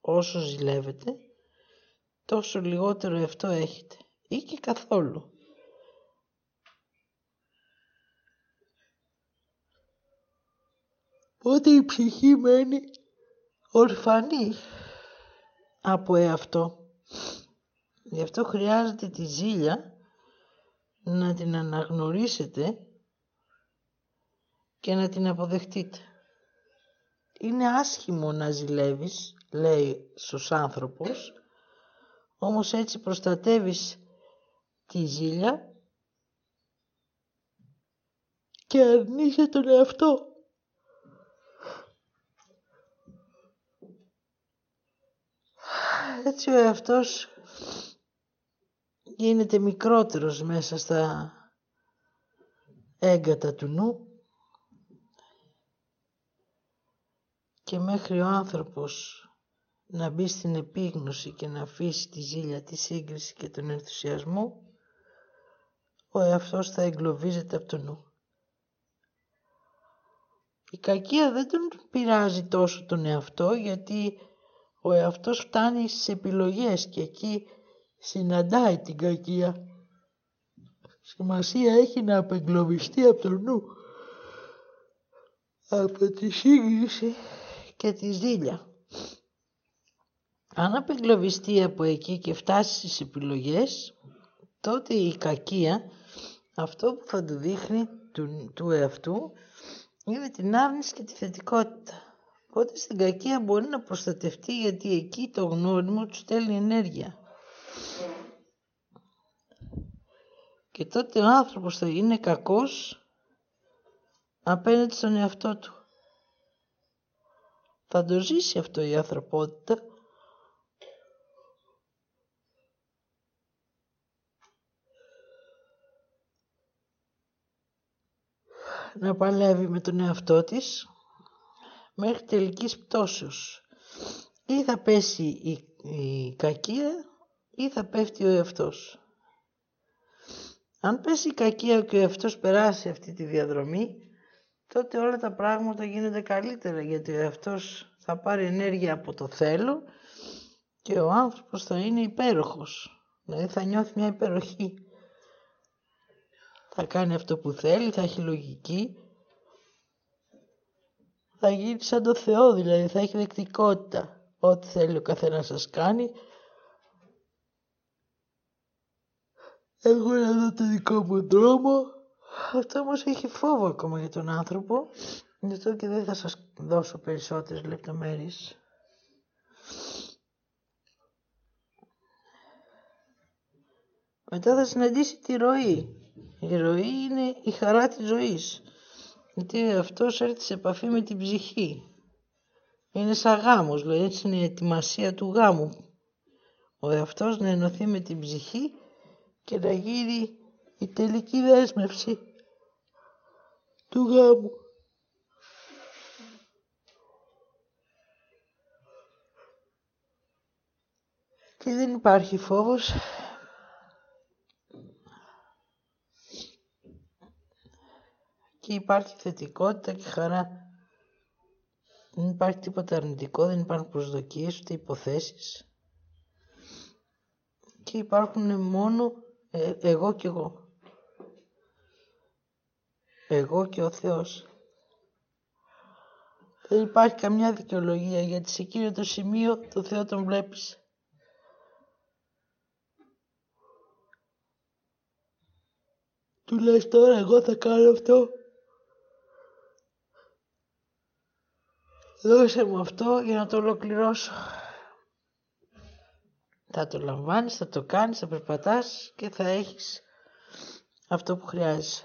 Όσο ζηλεύετε, τόσο λιγότερο αυτό έχετε ή και καθόλου. Οπότε η ψυχή μένει ορφανή από εαυτό. Γι' αυτό χρειάζεται τη ζήλια να την αναγνωρίσετε και να την αποδεχτείτε. Είναι άσχημο να ζηλεύεις, λέει στους άνθρωπους, όμως έτσι προστατεύεις τη ζήλια και αρνείσαι τον εαυτό. έτσι ο εαυτός γίνεται μικρότερος μέσα στα έγκατα του νου και μέχρι ο άνθρωπος να μπει στην επίγνωση και να αφήσει τη ζήλια, τη σύγκριση και τον ενθουσιασμό, ο εαυτός θα εγκλωβίζεται από το νου. Η κακία δεν τον πειράζει τόσο τον εαυτό γιατί ο εαυτός φτάνει στις επιλογές και εκεί συναντάει την κακία. Σημασία έχει να απεγκλωβιστεί από το νου, από τη σύγκριση και τη ζήλια. Αν απεγκλωβιστεί από εκεί και φτάσει στις επιλογές, τότε η κακία, αυτό που θα του δείχνει του, του εαυτού, είναι την άρνηση και τη θετικότητα. Οπότε στην κακία μπορεί να προστατευτεί γιατί εκεί το γνώριμο του στέλνει ενέργεια. Και τότε ο άνθρωπος θα είναι κακός απέναντι στον εαυτό του. Θα το ζήσει αυτό η ανθρωπότητα να παλεύει με τον εαυτό της μέχρι τελικής πτώσεως. Ή θα πέσει η, η κακία ή θα πέφτει ο εαυτός. Αν πέσει η κακία και ο εαυτός περάσει αυτή τη διαδρομή, τότε όλα τα πράγματα γίνονται καλύτερα γιατί ο εαυτός θα πάρει ενέργεια από το θέλω και ο άνθρωπος θα είναι υπέροχος. Δηλαδή θα νιώθει μια υπεροχή. Θα κάνει αυτό που θέλει, θα έχει λογική θα γίνει σαν το Θεό, δηλαδή θα έχει δεκτικότητα. Ό,τι θέλει ο καθένας σας κάνει. Εγώ να δω το δικό μου δρόμο. Αυτό όμως έχει φόβο ακόμα για τον άνθρωπο. Γι' αυτό και δεν θα σας δώσω περισσότερες λεπτομέρειες. Μετά θα συναντήσει τη ροή. Η ροή είναι η χαρά της ζωής. Γιατί αυτός έρθει σε επαφή με την ψυχή. Είναι σαν γάμος, δηλαδή έτσι είναι η ετοιμασία του γάμου. Ο εαυτός να ενωθεί με την ψυχή και να γίνει η τελική δέσμευση του γάμου. Και δεν υπάρχει φόβος και υπάρχει θετικότητα και χαρά. Δεν υπάρχει τίποτα αρνητικό, δεν υπάρχουν προσδοκίες ούτε υποθέσεις. Και υπάρχουν μόνο ε, εγώ και εγώ. εγώ και ο Θεός. Δεν υπάρχει καμιά δικαιολογία γιατί σε εκείνο το σημείο το Θεό τον βλέπεις. Του λες τώρα εγώ θα κάνω αυτό. Δώσε μου αυτό για να το ολοκληρώσω. Θα το λαμβάνεις, θα το κάνεις, θα περπατάς και θα έχεις αυτό που χρειάζεσαι.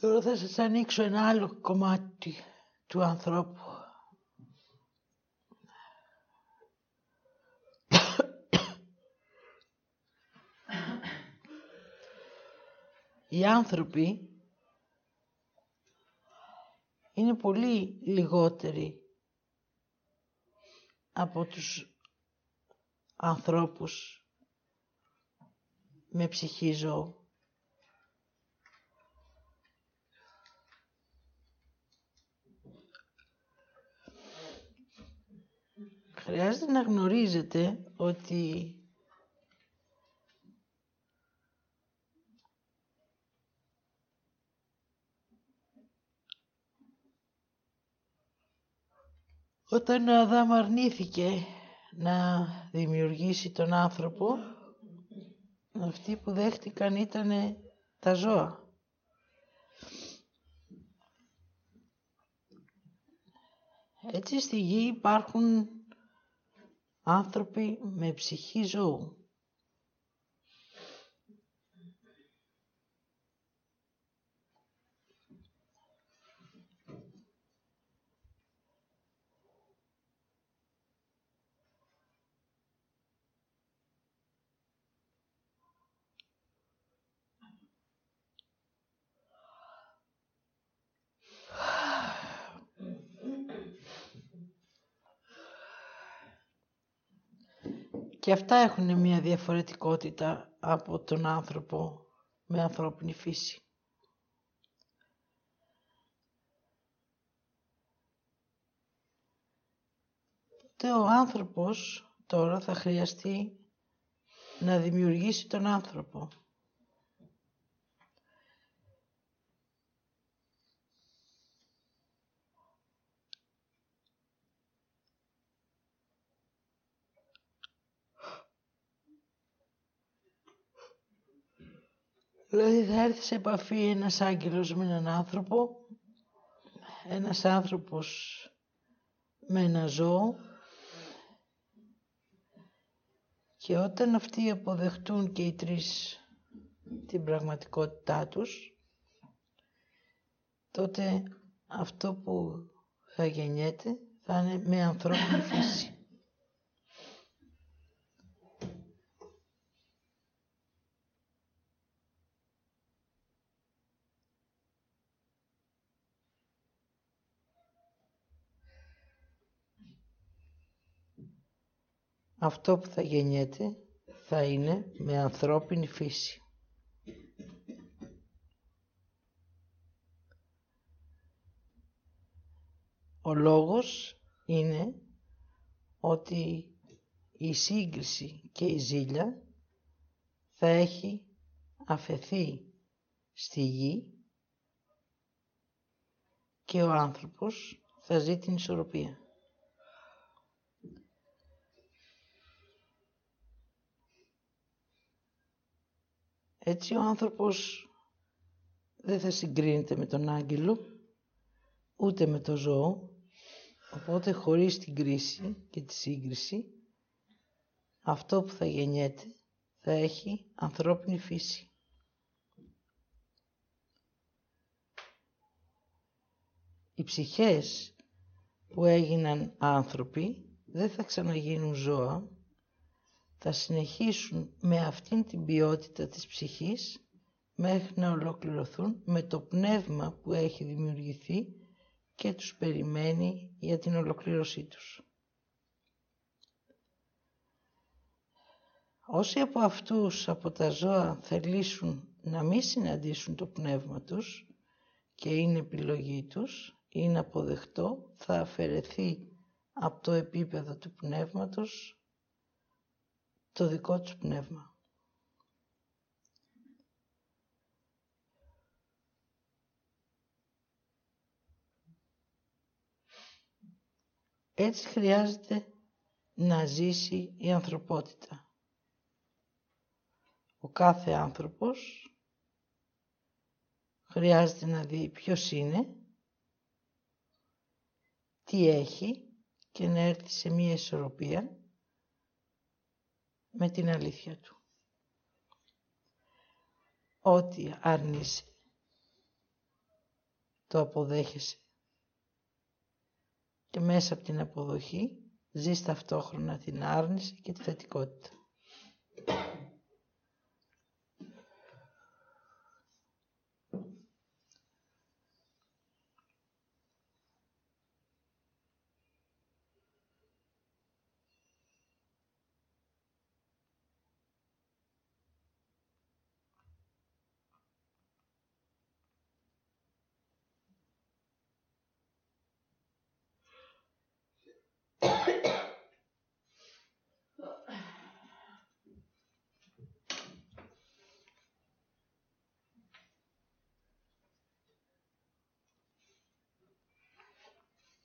Τώρα θα σας ανοίξω ένα άλλο κομμάτι του ανθρώπου. Οι άνθρωποι είναι πολύ λιγότεροι από τους ανθρώπους με ψυχή ζώου. Χρειάζεται να γνωρίζετε ότι όταν ο Αδάμ αρνήθηκε να δημιουργήσει τον άνθρωπο αυτοί που δέχτηκαν ήταν τα ζώα. Έτσι στη γη υπάρχουν άνθρωποι με ψυχή ζώου. Και αυτά έχουν μια διαφορετικότητα από τον άνθρωπο με ανθρώπινη φύση. Τότε ο άνθρωπος τώρα θα χρειαστεί να δημιουργήσει τον άνθρωπο. Δηλαδή θα έρθει σε επαφή ένας άγγελος με έναν άνθρωπο, ένας άνθρωπος με ένα ζώο και όταν αυτοί αποδεχτούν και οι τρεις την πραγματικότητά τους, τότε αυτό που θα γεννιέται θα είναι με ανθρώπινη φύση. Αυτό που θα γεννιέται θα είναι με ανθρώπινη φύση. Ο λόγος είναι ότι η σύγκριση και η ζήλια θα έχει αφαιθεί στη γη και ο άνθρωπος θα ζει την ισορροπία. Έτσι ο άνθρωπος δεν θα συγκρίνεται με τον άγγελο, ούτε με το ζώο, οπότε χωρίς την κρίση και τη σύγκριση, αυτό που θα γεννιέται θα έχει ανθρώπινη φύση. Οι ψυχές που έγιναν άνθρωποι δεν θα ξαναγίνουν ζώα, θα συνεχίσουν με αυτήν την ποιότητα της ψυχής μέχρι να ολοκληρωθούν με το πνεύμα που έχει δημιουργηθεί και τους περιμένει για την ολοκλήρωσή τους. Όσοι από αυτούς από τα ζώα θελήσουν να μην συναντήσουν το πνεύμα τους και είναι επιλογή τους, είναι αποδεκτό, θα αφαιρεθεί από το επίπεδο του πνεύματος το δικό τους πνεύμα. Έτσι χρειάζεται να ζήσει η ανθρωπότητα. Ο κάθε άνθρωπος χρειάζεται να δει ποιος είναι, τι έχει και να έρθει σε μία ισορροπία με την αλήθεια του. Ό,τι αρνείσαι, το αποδέχεσαι και μέσα από την αποδοχή ζεις ταυτόχρονα την άρνηση και τη θετικότητα.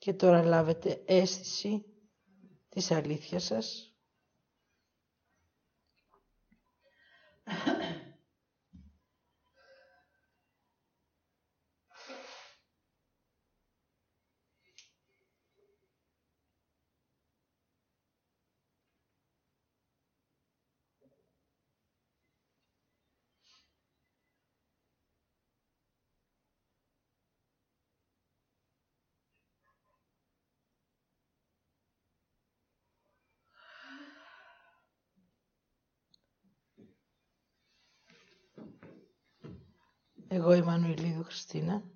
Και τώρα λάβετε αίσθηση της αλήθειας σας Εγώ είμαι Ανουηλίδου Χριστίνα,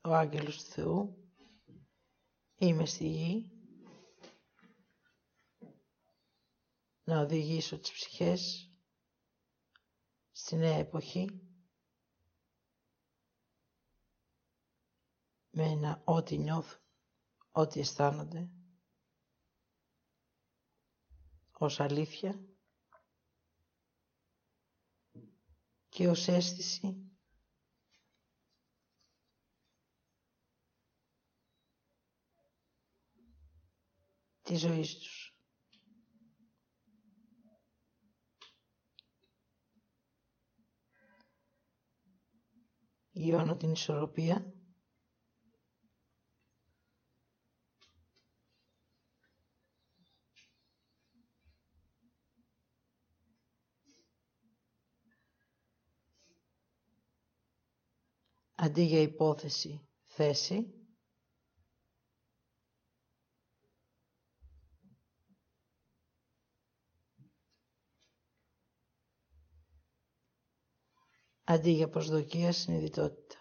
ο άγγελος του Θεού. Είμαι στη γη να οδηγήσω τις ψυχές στη νέα εποχή με ένα ό,τι νιώθουν, ό,τι αισθάνονται ως αλήθεια και ως αίσθηση της ζωής τους. Γιώνω την ισορροπία αντί για υπόθεση θέση. Αντί για προσδοκία συνειδητότητα.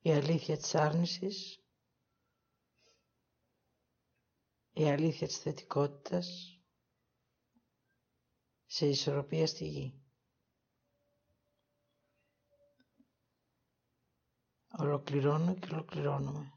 Η αλήθεια της άρνησης η αλήθεια της θετικότητας σε ισορροπία στη γη. Ολοκληρώνω και ολοκληρώνομαι.